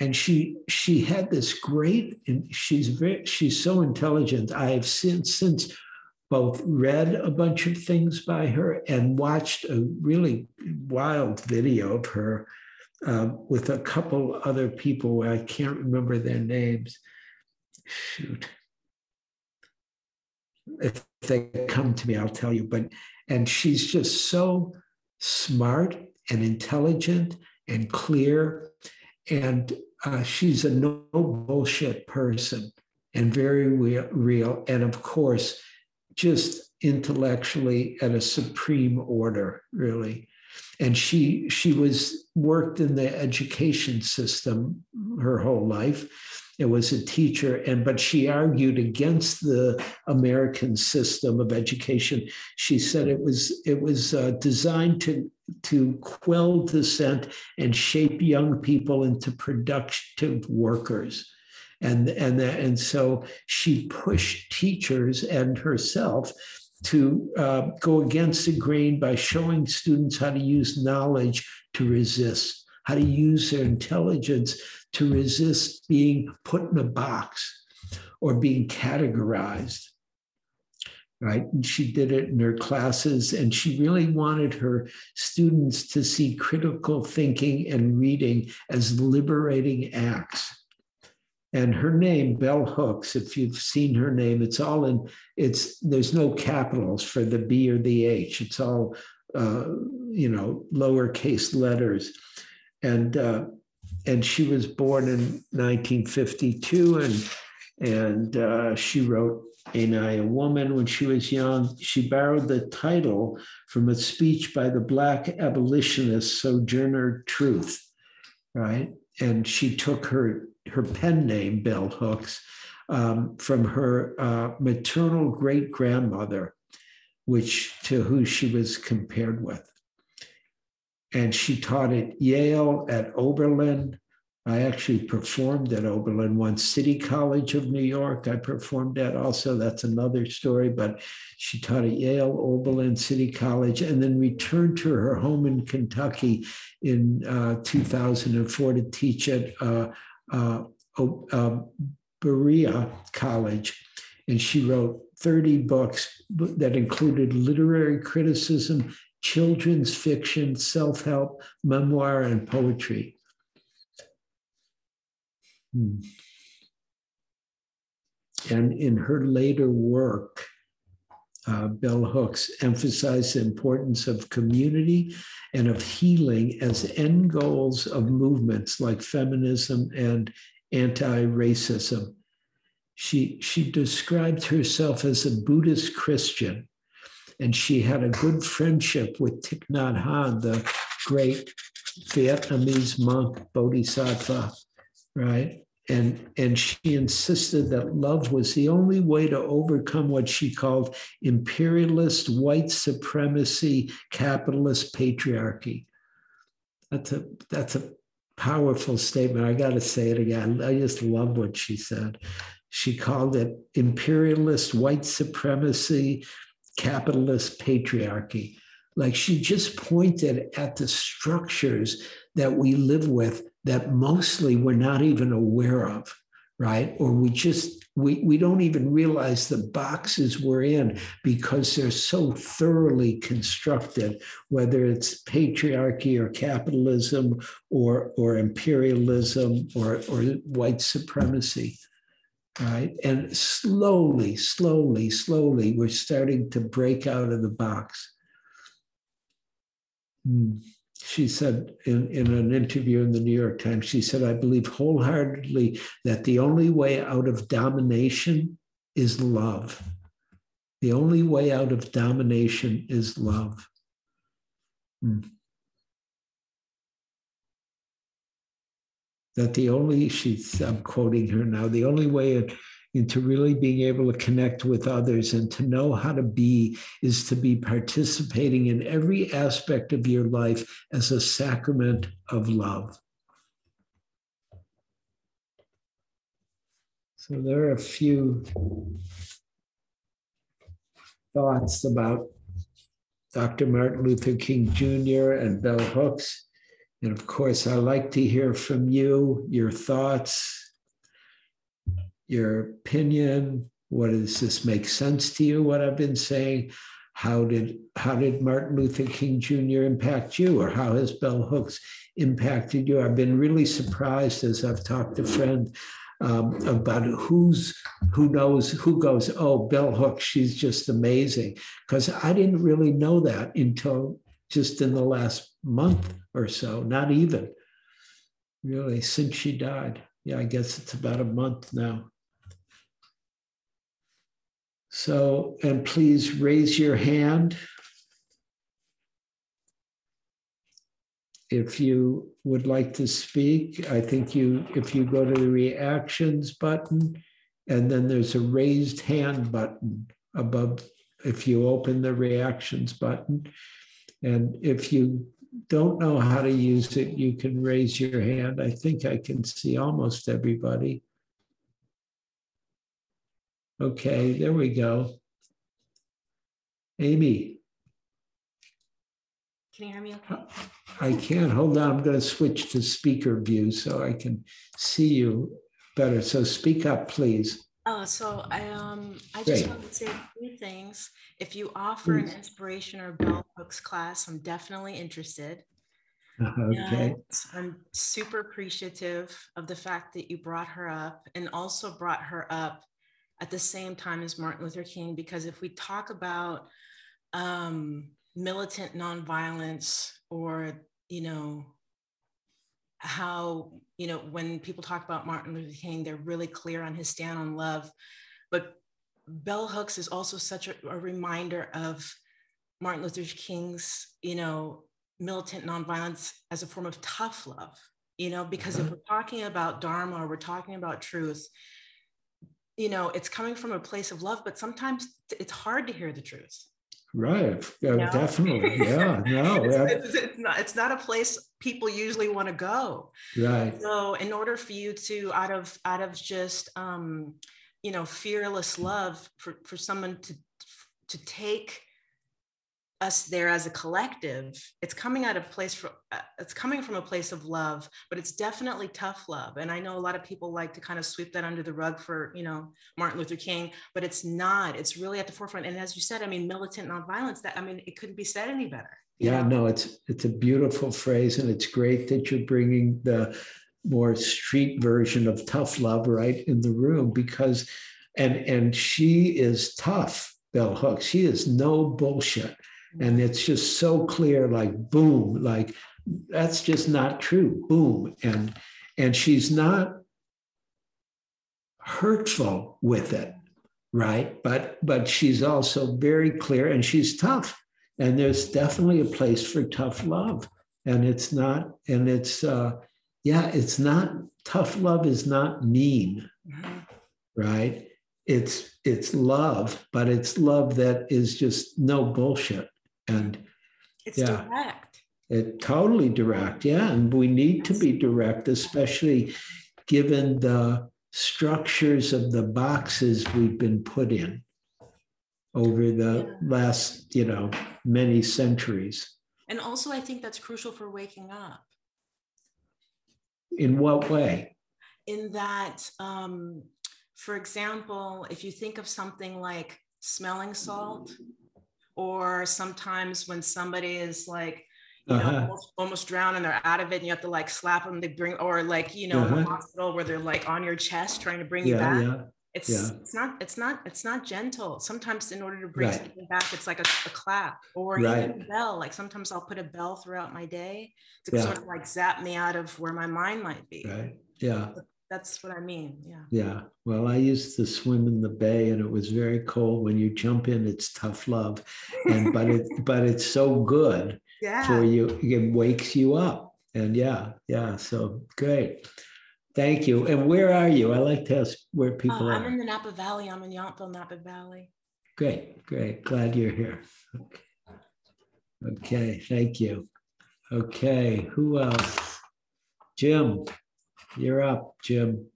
And she she had this great, she's very she's so intelligent. I have since since both read a bunch of things by her and watched a really wild video of her uh, with a couple other people I can't remember their names. Shoot. If they come to me, I'll tell you. But and she's just so smart and intelligent and clear, and uh, she's a no bullshit person and very real. And of course, just intellectually at a supreme order, really. And she she was worked in the education system her whole life. It was a teacher, and but she argued against the American system of education. She said it was it was uh, designed to to quell dissent and shape young people into productive workers and and that, and so she pushed teachers and herself to uh, go against the grain by showing students how to use knowledge to resist, how to use their intelligence to resist being put in a box or being categorized. Right. And she did it in her classes, and she really wanted her students to see critical thinking and reading as liberating acts and her name bell hooks if you've seen her name it's all in it's there's no capitals for the b or the h it's all uh, you know lowercase letters and uh, and she was born in 1952 and and uh, she wrote Ain't I a Woman when she was young. She borrowed the title from a speech by the Black abolitionist Sojourner Truth, right? And she took her her pen name, Bell Hooks, um, from her uh, maternal great grandmother, which to who she was compared with. And she taught at Yale, at Oberlin. I actually performed at Oberlin once, City College of New York. I performed at also. That's another story. But she taught at Yale, Oberlin, City College, and then returned to her home in Kentucky in uh, 2004 to teach at uh, uh, uh, Berea College, and she wrote 30 books that included literary criticism, children's fiction, self help, memoir, and poetry. Hmm. And in her later work, uh, Bell Hooks emphasized the importance of community and of healing as end goals of movements like feminism and anti-racism. She, she described herself as a Buddhist Christian, and she had a good friendship with Thich Nhat Hanh, the great Vietnamese monk bodhisattva, right? And, and she insisted that love was the only way to overcome what she called imperialist white supremacy, capitalist patriarchy. That's a, that's a powerful statement. I got to say it again. I just love what she said. She called it imperialist white supremacy, capitalist patriarchy. Like she just pointed at the structures that we live with that mostly we're not even aware of, right? Or we just we, we don't even realize the boxes we're in because they're so thoroughly constructed, whether it's patriarchy or capitalism or, or imperialism or, or white supremacy. Right. And slowly, slowly, slowly, we're starting to break out of the box. Hmm she said in, in an interview in the New York Times, she said, I believe wholeheartedly that the only way out of domination is love. The only way out of domination is love. Hmm. That the only, she's, I'm quoting her now, the only way into really being able to connect with others and to know how to be is to be participating in every aspect of your life as a sacrament of love. So there are a few thoughts about Dr. Martin Luther King Jr. and Bell Hooks. And of course, I like to hear from you, your thoughts, your opinion. What does this make sense to you? What I've been saying? How did how did Martin Luther King Jr. impact you, or how has Bell Hooks impacted you? I've been really surprised as I've talked to friends um, about who's who knows who goes. Oh, Bell Hooks, she's just amazing. Because I didn't really know that until just in the last month or so, not even really since she died. Yeah, I guess it's about a month now. So, and please raise your hand if you would like to speak. I think you, if you go to the reactions button, and then there's a raised hand button above if you open the reactions button. And if you don't know how to use it, you can raise your hand. I think I can see almost everybody. Okay, there we go. Amy. Can you hear me okay? I can't. Hold on. I'm going to switch to speaker view so I can see you better. So speak up, please. Oh, so I um I just Great. wanted to say a few things. If you offer an inspiration or bell hooks class, I'm definitely interested. Okay. And I'm super appreciative of the fact that you brought her up and also brought her up at the same time as Martin Luther King, because if we talk about um, militant nonviolence or, you know, how you know when people talk about martin luther king they're really clear on his stand on love but bell hooks is also such a, a reminder of martin luther king's you know militant nonviolence as a form of tough love you know because if mm-hmm. we're talking about dharma or we're talking about truth you know it's coming from a place of love but sometimes it's hard to hear the truth Right. Yeah, no. Definitely. Yeah. No. [LAUGHS] it's, it's, it's, not, it's not a place people usually want to go. Right. So in order for you to out of out of just um, you know, fearless love for, for someone to to take us there as a collective it's coming out of place for uh, it's coming from a place of love but it's definitely tough love. And i know a lot of people like to kind of sweep that under the rug for you know martin luther king but it's not it's really at the forefront. And as you said i mean militant nonviolence that i mean it couldn't be said any better. Yeah no it's it's a beautiful phrase and it's great that you're bringing the more street version of tough love right in the room because and and she is tough bell hooks. She is no bullshit and it's just so clear like boom like that's just not true boom. And and she's not hurtful with it right? But but she's also very clear and she's tough. And there's definitely a place for tough love. And it's not and it's uh yeah it's not tough love is not mean mm-hmm. right? It's it's love but it's love that is just no bullshit and it's yeah, direct. It totally direct, yeah. And we need to be direct, especially given the structures of the boxes we've been put in over the yeah. last, you know, many centuries. And also, I think that's crucial for waking up. In what way? In that, um, for example, if you think of something like smelling salt, or sometimes when somebody is like you know uh-huh. almost, almost drowned and they're out of it and you have to like slap them they bring or like you know uh-huh. in the hospital where they're like on your chest trying to bring yeah, you back yeah. It's, yeah. it's not it's not it's not gentle sometimes in order to bring right. something back it's like a, a clap or right. even a bell like sometimes i'll put a bell throughout my day to yeah. sort of like zap me out of where my mind might be right yeah that's what I mean. Yeah. Yeah. Well, I used to swim in the bay and it was very cold. When you jump in, it's tough love. And but it [LAUGHS] but it's so good yeah. for you. It wakes you up. And yeah, yeah. So great. Thank you. And where are you? I like to ask where people Uh, are. I'm in the Napa Valley. I'm in Yountville, Napa Valley. Great, great. Glad you're here. Okay. Okay, thank you. Okay, who else? Jim, you're up, Jim.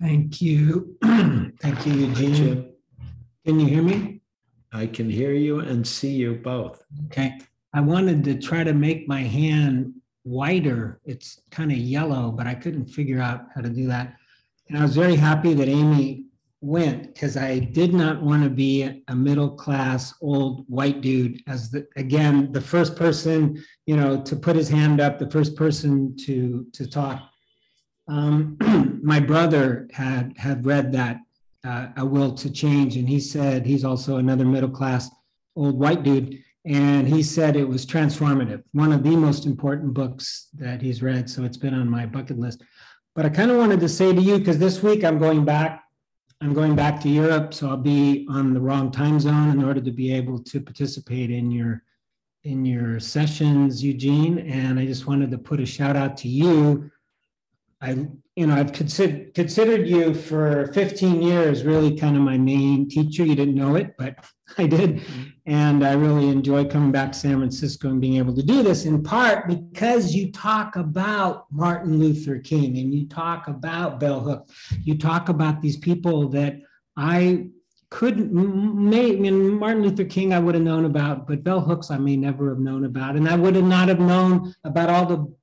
Thank you. [CLEARS THROAT] Thank you, Eugene. Jim, Can you hear me? I can hear you and see you both. Okay. I wanted to try to make my hand whiter. It's kind of yellow, but I couldn't figure out how to do that. And I was very happy that Amy went because I did not want to be a middle class old white dude as the again the first person you know to put his hand up the first person to to talk. Um, [CLEARS THROAT] my brother had had read that uh, a will to change and he said he's also another middle class old white dude and he said it was transformative one of the most important books that he's read so it's been on my bucket list. But i kind of wanted to say to you because this week i'm going back i'm going back to europe so i'll be on the wrong time zone in order to be able to participate in your in your sessions eugene and i just wanted to put a shout out to you I, you know, I've considered considered you for 15 years, really kind of my main teacher. You didn't know it, but [LAUGHS] I did. Mm-hmm. And I really enjoy coming back to San Francisco and being able to do this in part because you talk about Martin Luther King and you talk about Bell Hooks. You talk about these people that I couldn't may I mean Martin Luther King I would have known about, but Bell Hooks I may never have known about. And I would have not have known about all the,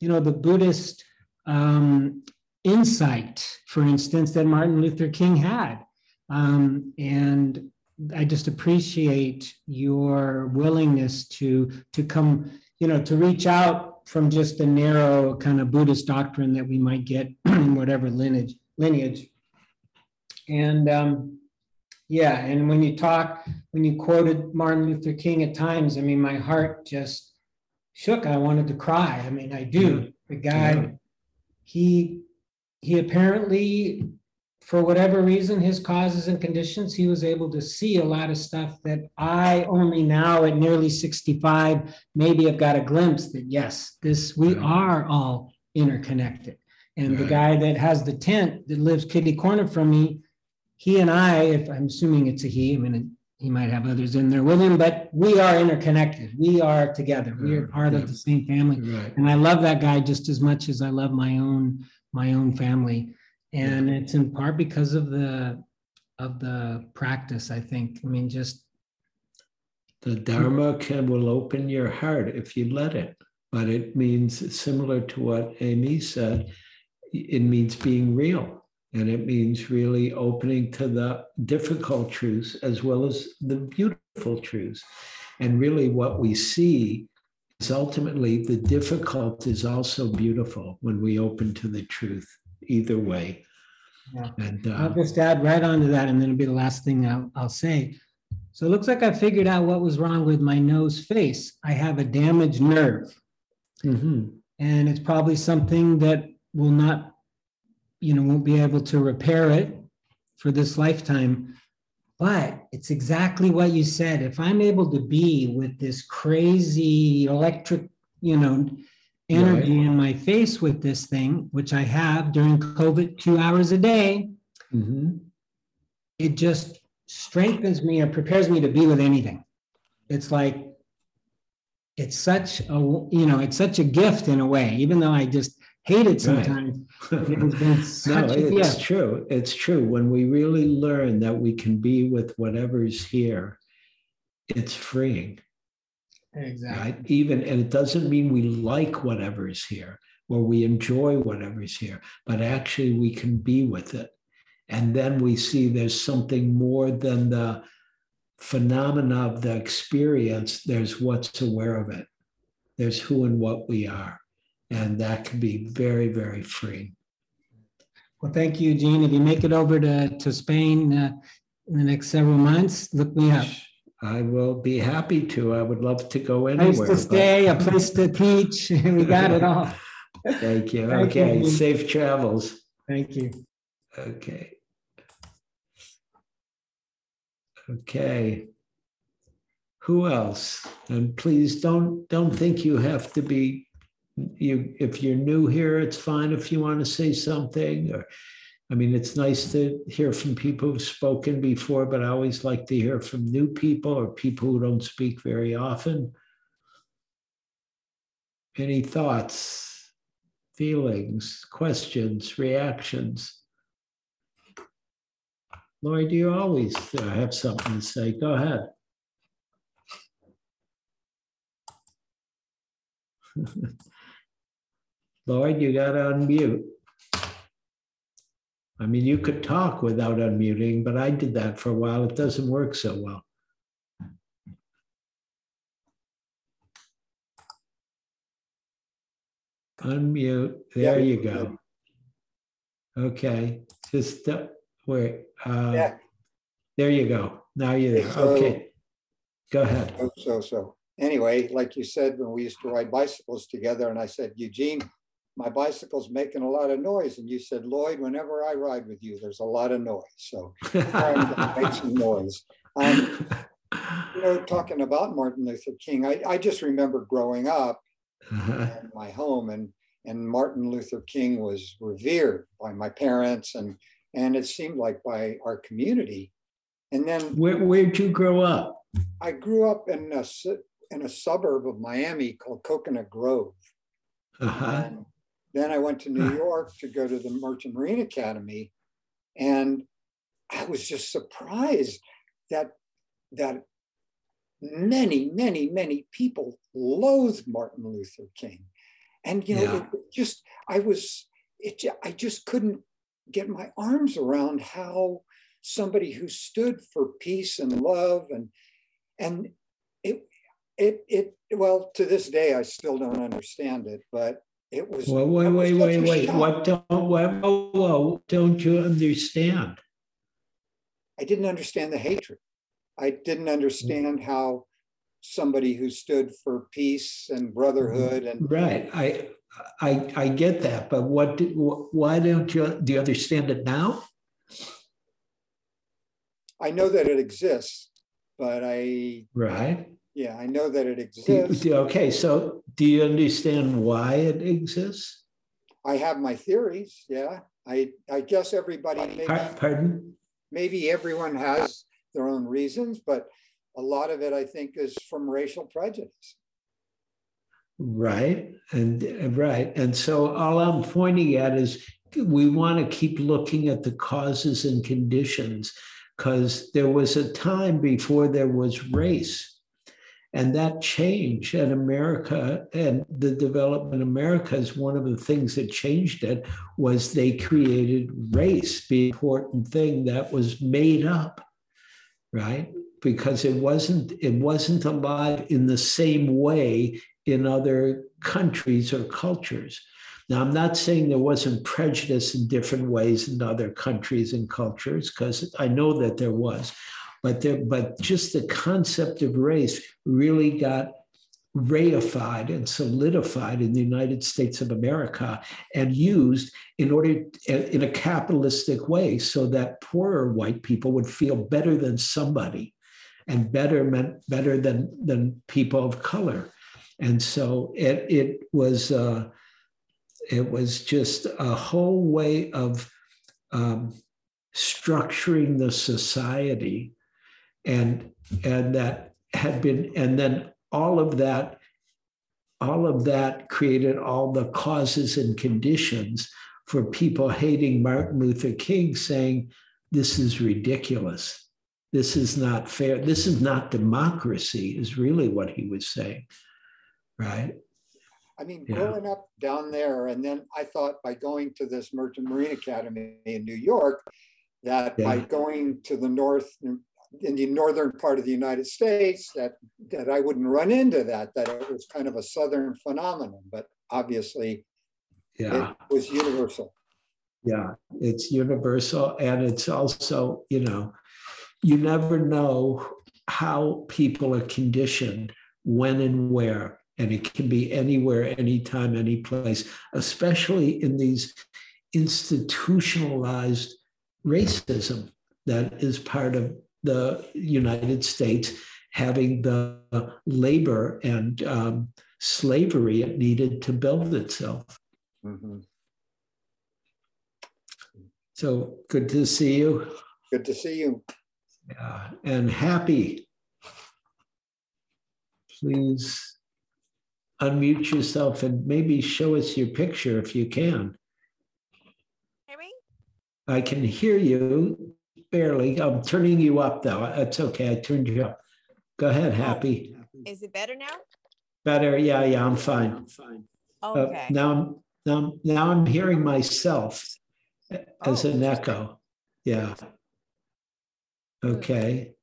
you know, the Buddhist um, insight, for instance, that Martin Luther King had. Um, and I just appreciate your willingness to to come, you know, to reach out from just the narrow kind of Buddhist doctrine that we might get [CLEARS THROAT] in whatever lineage lineage. And um, yeah, and when you talk, when you quoted Martin Luther King at times, I mean, my heart just shook. I wanted to cry. I mean, I do. The guy. He he apparently for whatever reason his causes and conditions he was able to see a lot of stuff that i only now at nearly 65 maybe have got a glimpse that yes this we are all interconnected. And the guy that has the tent that lives kitty corner from me he and i if i'm assuming it's a he i mean he might have others in there with him but we are interconnected we are together we are part yeah. of the same family Right. and I love that guy just as much as I love my own my own family. And it's in part because of the of the practice, I think. I mean, just The Dharma can will open your heart if you let it, but it means similar to what Amy said. It means being real, and it means really opening to the difficult truths as well as the beautiful truths. And really, what we see is ultimately the difficult is also beautiful when we open to the truth. Either way, Yeah. and I'll uh, just add right on to that, and then it'll be the last thing I'll, I'll say. So it looks like I figured out what was wrong with my nose face. I have a damaged nerve. mhm, and it's probably something that will not, you know, won't be able to repair it for this lifetime. But it's exactly what you said. If I'm able to be with this crazy electric, you know, energy in my face with this thing, which I have during COVID, two hours a day, mhm. it just strengthens me or prepares me to be with anything. It's like it's such a you know it's such a gift in a way, even though I just hate it sometimes. It has been [LAUGHS] No, a it's gift. true. It's true. When we really learn that we can be with whatever's here, it's freeing, Exactly. right? Even, and it doesn't mean we like whatever's here or we enjoy whatever's here, but actually we can be with it. And then we see there's something more than the phenomena of the experience. There's what's aware of it. There's who and what we are. And that can be very, very freeing. Well, thank you, Gene. If you make it over to, to Spain uh, in the next several months, look me up. I will be happy to. I would love to go anywhere. Place to but- stay, a place to teach. [LAUGHS] We got it all. [LAUGHS] Thank you. Thank you. Okay, safe travels. Thank you. Okay. Okay. Who else? And please don't don't think you have to be you if you're new here, it's fine if you want to say something. Or, I mean, it's nice to hear from people who've spoken before, but I always like to hear from new people or people who don't speak very often. Any thoughts, feelings, questions, reactions? Lloyd, do you always uh, have something to say. Go ahead. [LAUGHS] Lloyd, you got to unmute. I mean, you could talk without unmuting, but I did that for a while. It doesn't work so well. Unmute. There Yeah. you go. Okay, just uh, wait. Uh, Yeah, There you go. Now you're there. So- Okay. Go ahead. so- so, so, anyway, like you said, when we used to ride bicycles together, and I said, Eugene, my bicycle's making a lot of noise, and you said, Lloyd, whenever I ride with you, there's a lot of noise, so I'm [LAUGHS] make some noise. Um, You know, talking about Martin Luther King, I, I just remember growing up Uh-huh. in my home, and, and Martin Luther King was revered by my parents, and, and it seemed like by our community. And then Where, where'd you grow up? I grew up in a in a suburb of Miami called Coconut Grove. Uh-huh. And then I went to New [LAUGHS] York to go to the Merchant Marine Academy, and I was just surprised that that many, many, many people loathed Martin Luther King, and you know, Yeah. it just I was it I just couldn't get my arms around how somebody who stood for peace and love and and it it it well to this day I still don't understand it, but it was Well, wait, it was wait, wait, wait. shock. What don't, what, whoa, whoa, don't you understand? I didn't understand the hatred. I didn't understand how somebody who stood for peace and brotherhood and Right. I, I, I get that, but what, did- why don't you, do you understand it now? I know that it exists, but I Right. Yeah, I know that it Do you- exists. do- Okay, so do you understand why it exists? I have my theories, yeah. I I guess everybody maybe, Pardon? maybe everyone has their own reasons, but a lot of it I think is from racial prejudice. Right. And right. And so all I'm pointing at is we want to keep looking at the causes and conditions because there was a time before there was race. And that change in America and the development of America is one of the things that changed it was they created race, the important thing that was made up, right? Because it wasn't it wasn't alive in the same way in other countries or cultures. Now, I'm not saying there wasn't prejudice in different ways in other countries and cultures, because I know that there was, but there, but just the concept of race really got reified and solidified in the United States of America and used in order in a capitalistic way so that poorer white people would feel better than somebody and better meant better than than people of color. And so it it was uh, it was just a whole way of um, structuring the society and and that had been and then all of that all of that created all the causes and conditions for people hating Martin Luther King saying this is ridiculous. This is not fair. This is not democracy is really what he was saying right? I mean, Yeah. growing up down there, and then I thought by going to this Merchant Marine Academy in New York, that by going to the north, in the northern part of the United States, that that I wouldn't run into that, that it was kind of a southern phenomenon, but obviously yeah it was universal. Yeah, it's universal. And it's also, you know, you never know how people are conditioned, when and where. And it can be anywhere, anytime, any place, especially in these institutionalized racism that is part of the United States having the labor and um, slavery it needed to build itself. Mhm. So good to see you. Good to see you. Yeah, and happy. Please unmute yourself and maybe show us your picture if you can. Hear me? I can hear you barely. I'm turning you up though. It's okay. I turned you up. Go ahead, happy. Is it better now? Better. Yeah, yeah, I'm fine. Uh, Okay. now, I'm- now, now I'm hearing myself as Oh, an echo. Yeah. Okay.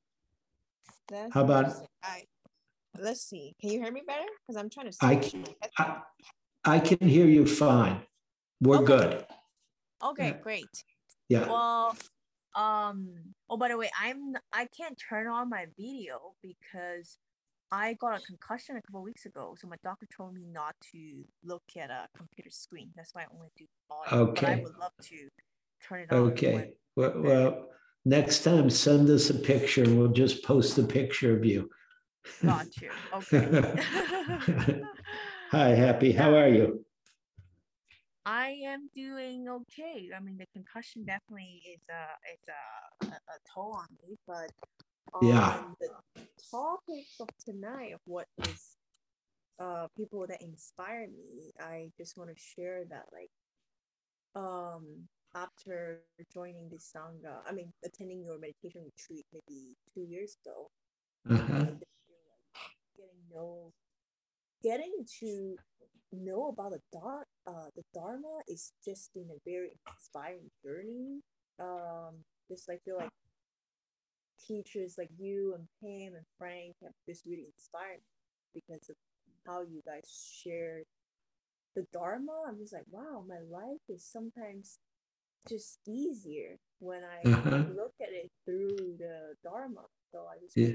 That's how about- I, let's see. Can you hear me better? Because I'm trying to. I can- I. I can hear you fine. We're Okay. good. Okay, great. Yeah. Well, um. Oh, by the way, I'm. I can't turn on my video because I got a concussion a couple weeks ago. So my doctor told me not to look at a computer screen. That's why I only do audio. But I Okay. would love to turn it on. Okay. Well, well, next time send us a picture and we'll just post a picture of you. Got you. Okay. [LAUGHS] [LAUGHS] Hi, Happy. How are you? I am doing okay. I mean, the concussion definitely is a it's a, a, a toll on me, but Yeah. um, the topic of tonight of what is uh people that inspire me, I just want to share that like um after joining the sangha, I mean attending your meditation retreat maybe two years ago, Uh-huh. Feel like getting know getting to know about the dar uh the dharma is just been a very inspiring journey um just I feel like teachers like you and Pam and Frank have just really inspired me because of how you guys share the dharma i'm just like wow my life is sometimes just easier when i Uh-huh. look at it through the dharma so i just Yeah.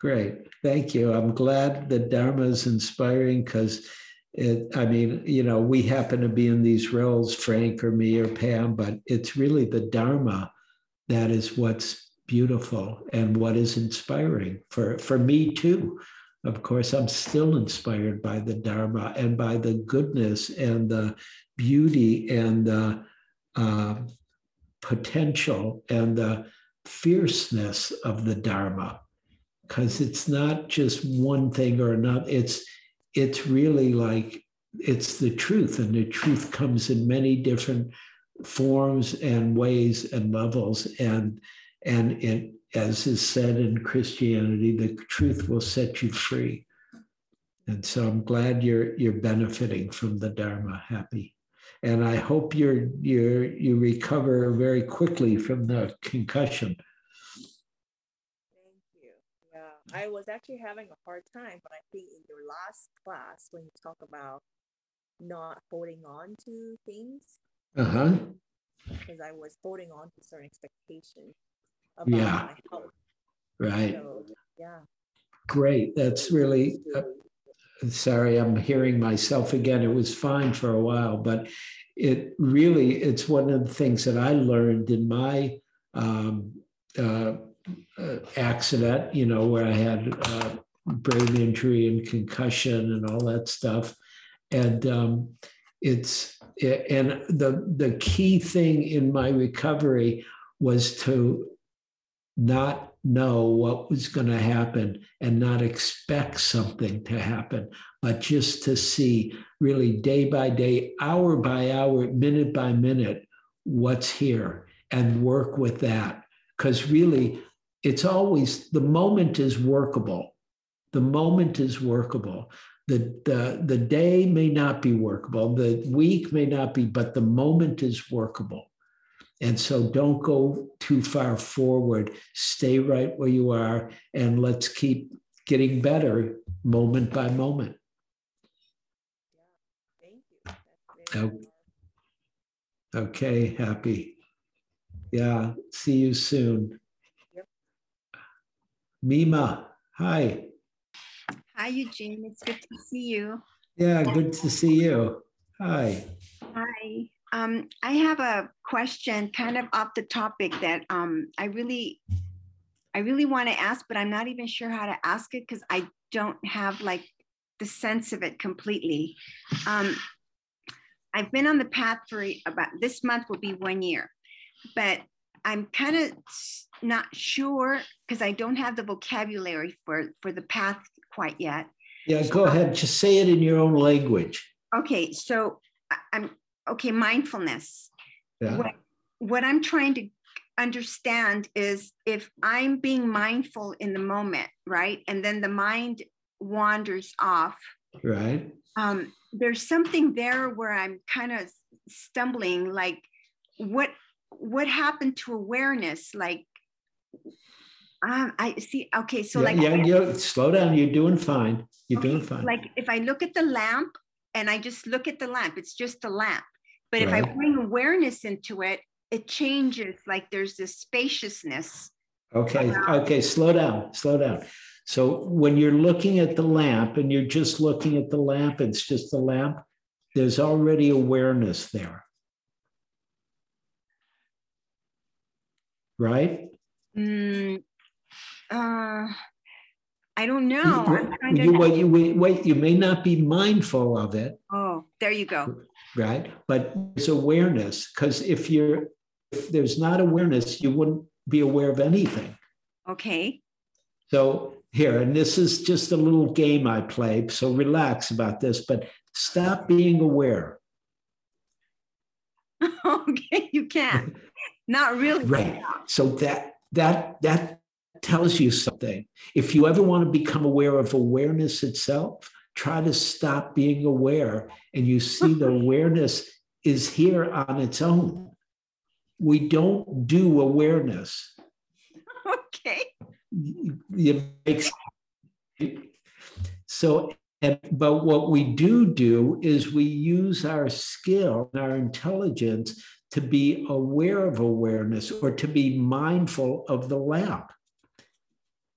Great. Thank you. I'm glad that Dharma is inspiring because it, I mean, you know, we happen to be in these roles, Frank or me or Pam, but it's really the Dharma that is what's beautiful and what is inspiring for, for me too. Of course, I'm still inspired by the Dharma and by the goodness and the beauty and the uh, potential and the fierceness of the Dharma because it's not just one thing or another. It's it's really like it's the truth and the truth comes in many different forms and ways and levels. And and it as is said in christianity the truth will set you free. And so i'm glad you're you're benefiting from the dharma happy. And i hope you're you're you recover very quickly from the concussion Thank you. Yeah, I was actually having a hard time, but I think in your last class, when you talk about not holding on to things, uh-huh because I was holding on to certain expectations about Yeah. my health. right So, yeah. Great. That's really, uh, sorry, I'm hearing myself again. It was fine for a while, but it really, it's one of the things that I learned in my um, uh, uh, accident, you know, where I had uh, brain injury and concussion and all that stuff. And um, it's, and the, the key thing in my recovery was to not know what was going to happen and not expect something to happen, but just to see really day by day, hour by hour, minute by minute, what's here and work with that. Because really, it's always the moment is workable. The moment is workable. The, the, the day may not be workable, the week may not be, but the moment is workable. And so don't go too far forward. Stay right where you are and let's keep getting better moment by moment. Yeah. Thank you. That's very. Okay, happy. Yeah, see you soon. Mima, hi. Hi, Eugene. It's good to see you. Yeah, good to see you. Hi. Hi. Um, I have a question kind of off the topic that um, I really, I really want to ask, but I'm not even sure how to ask it because I don't have like the sense of it completely. Um, I've been on the path for about this month will be one year, but I'm kind of not sure because I don't have the vocabulary for for the path quite yet. Yeah, go ahead. Just say it in your own language. Okay, so I'm okay. Mindfulness. Yeah. What, what I'm trying to understand is if I'm being mindful in the moment, right, and then the mind wanders off. Right. Um, there's something there where I'm kind of stumbling. Like, what what happened to awareness? Like, um, I see. Okay, so yeah, like, yeah, yeah. Slow down. You're doing fine. You're okay, doing fine. Like, if I look at the lamp and I just look at the lamp, it's just a lamp. But if I bring awareness into it, it changes. Like, there's this spaciousness. Okay, okay, slow down, slow down. So when you're looking at the lamp and you're just looking at the lamp, it's just the lamp, there's already awareness there. Right? Mm, uh, I don't know. I'm You, to- wait, you, wait, you may not be mindful of it, oh, there you go. right? But it's awareness, because if you're, if there's not awareness, you wouldn't be aware of anything. Okay. So here, and this is just a little game I play, so relax about this, but stop being aware. [LAUGHS] okay, you can. Not [LAUGHS] Not really. Right. So that that that tells you something. If you ever want to become aware of awareness itself, try to stop being aware and you see the [LAUGHS] awareness is here on its own. We don't do awareness. [LAUGHS] Okay. you make so but what we do do is we use our skill our intelligence to be aware of awareness or to be mindful of the lamp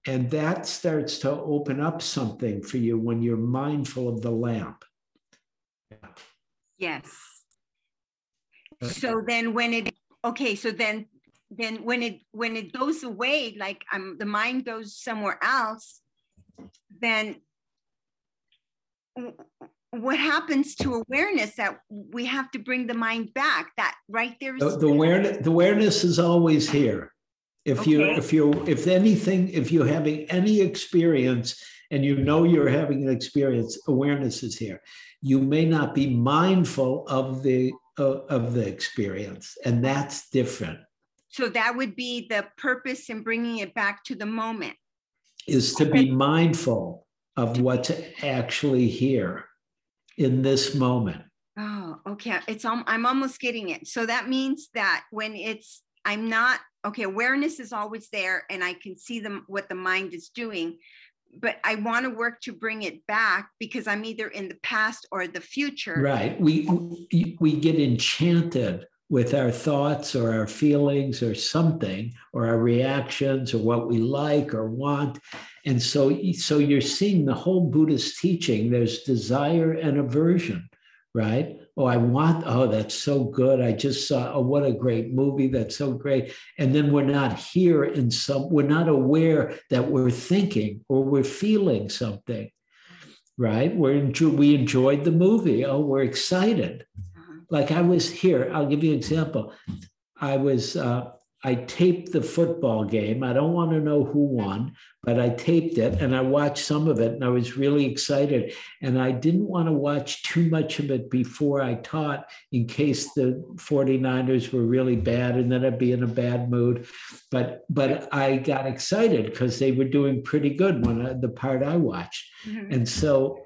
and that starts to open up something for you when you're mindful of the lamp Yes. So then when it okay, so then then when it when it goes away, like I'm the mind goes somewhere else, then what happens to awareness that we have to bring the mind back? That right there the, the awareness the awareness is always here. If you if you if anything if you're having any experience and you know you're having an experience awareness is here. You may not be mindful of the uh, of the experience and that's different. So that would be the purpose in bringing it back to the moment. is to be mindful of what's actually here in this moment Oh, okay. It's um, I'm almost getting it. So that means that when it's I'm not okay, awareness is always there and I can see them what the mind is doing, but I want to work to bring it back because I'm either in the past or the future. Right. We we- we get enchanted with our thoughts or our feelings or something or our reactions or what we like or want. And so so you're seeing the whole Buddhist teaching there's desire and aversion, right? Oh, I want oh that's so good. I just saw oh what a great movie. That's so great. And then we're not here in some we're not aware that we're thinking or we're feeling something right? We're we enjoyed the movie. Oh, we're excited. Like I was here. I'll give you an example. I was uh, I taped the football game. I don't want to know who won, but I taped it and I watched some of it and I was really excited. And I didn't want to watch too much of it before I taught in case the 49ers were really bad and then I'd be in a bad mood. But but I got excited because they were doing pretty good when I, the part I watched. Mhm. And so,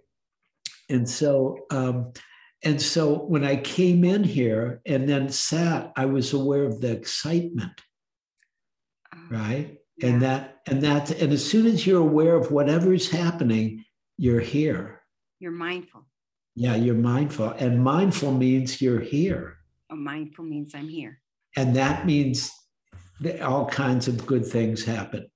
and so, um, and so when I came in here and then sat, I was aware of the excitement, Oh, right? Yeah. And that, and that, and as soon as you're aware of whatever's happening, you're here. You're mindful. Yeah, you're mindful. And mindful means you're here. Oh, mindful means I'm here. And that means that all kinds of good things happen,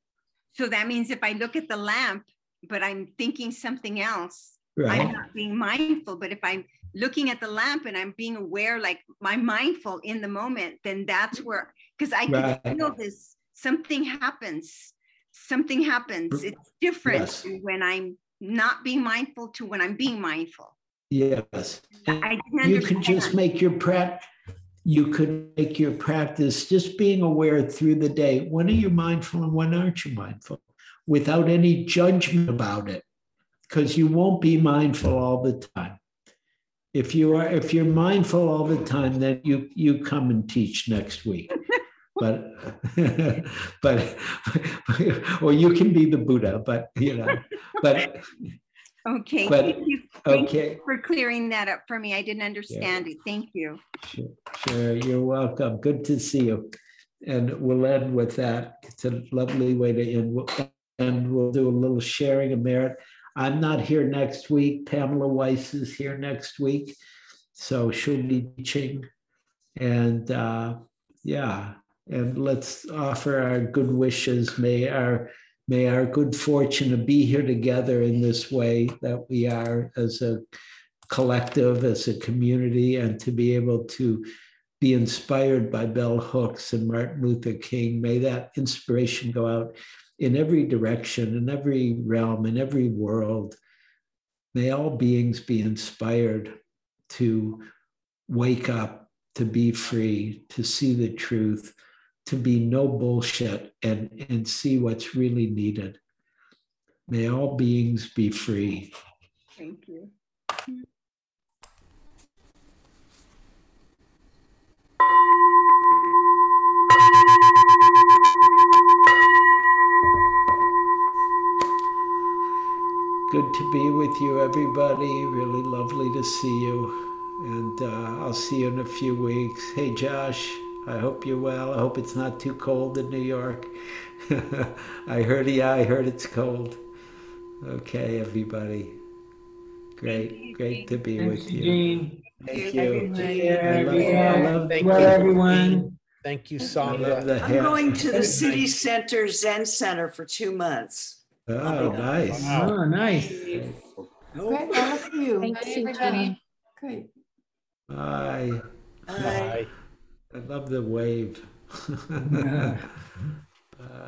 So that means if I look at the lamp, but I'm thinking something else, I'm not being mindful. But if I'm looking at the lamp and I'm being aware, like I'm mindful in the moment, then that's mm-hmm. where, because I can Right. feel this, something happens, something happens. Mm-hmm. It's different Yes. when I'm not being mindful to when I'm being mindful. Yes. I you can just make your prac, you could make your practice just being aware through the day. When are you mindful and when aren't you mindful? Without any judgment about it. Because you won't be mindful all the time. If you are, if you're mindful all the time, then you you come and teach next week. [LAUGHS] But [LAUGHS] but or you can be the Buddha, but you know, but Okay, but- thank you, thank okay. you for clearing that up for me. I didn't understand it. Thank you. Sure, sure, you're welcome. Good to see you. And we'll end with that. It's a lovely way to end. And we'll do a little sharing of merit. I'm not here next week. Pamela Weiss is here next week. So she'll be teaching. And uh, yeah, and let's offer our good wishes. May our may our good fortune to be here together in this way that we are as a collective, as a community, and to be able to be inspired by Bell Hooks and Martin Luther King. May that inspiration go out in every direction, in every realm, in every world. May all beings be inspired to wake up, to be free, to see the truth, to be no bullshit, and, and see what's really needed. May all beings be free. Thank you. Good to be with you, everybody. Really lovely to see you. And uh, I'll see you in a few weeks. Hey, Josh, I hope you're well. I hope it's not too cold in New York. [LAUGHS] I heard, yeah, I heard it's cold. Okay, everybody. Great, great to be Thanks, with you. Eugene. Thank you. I love- I love- Thank Well, you. everyone. Thank you, I love Sandra. the I'm going to the city center Zen Center for two months. Oh, nice. Wow. Oh, nice. Great, all of you. Thanks, Bye, everybody. Great. Bye. Bye. Bye. I love the wave. Yeah. [LAUGHS]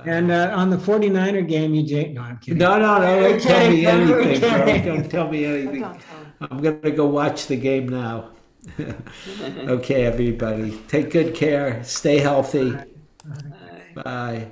And uh, on the 49er game, you, Jake, no, I'm kidding. No, no, no, don't tell me Okay, anything, bro. Don't tell me anything. Don't tell 'em. I'm gonna go watch the game now. [LAUGHS] okay, everybody. Take good care. Stay healthy. Bye. Bye.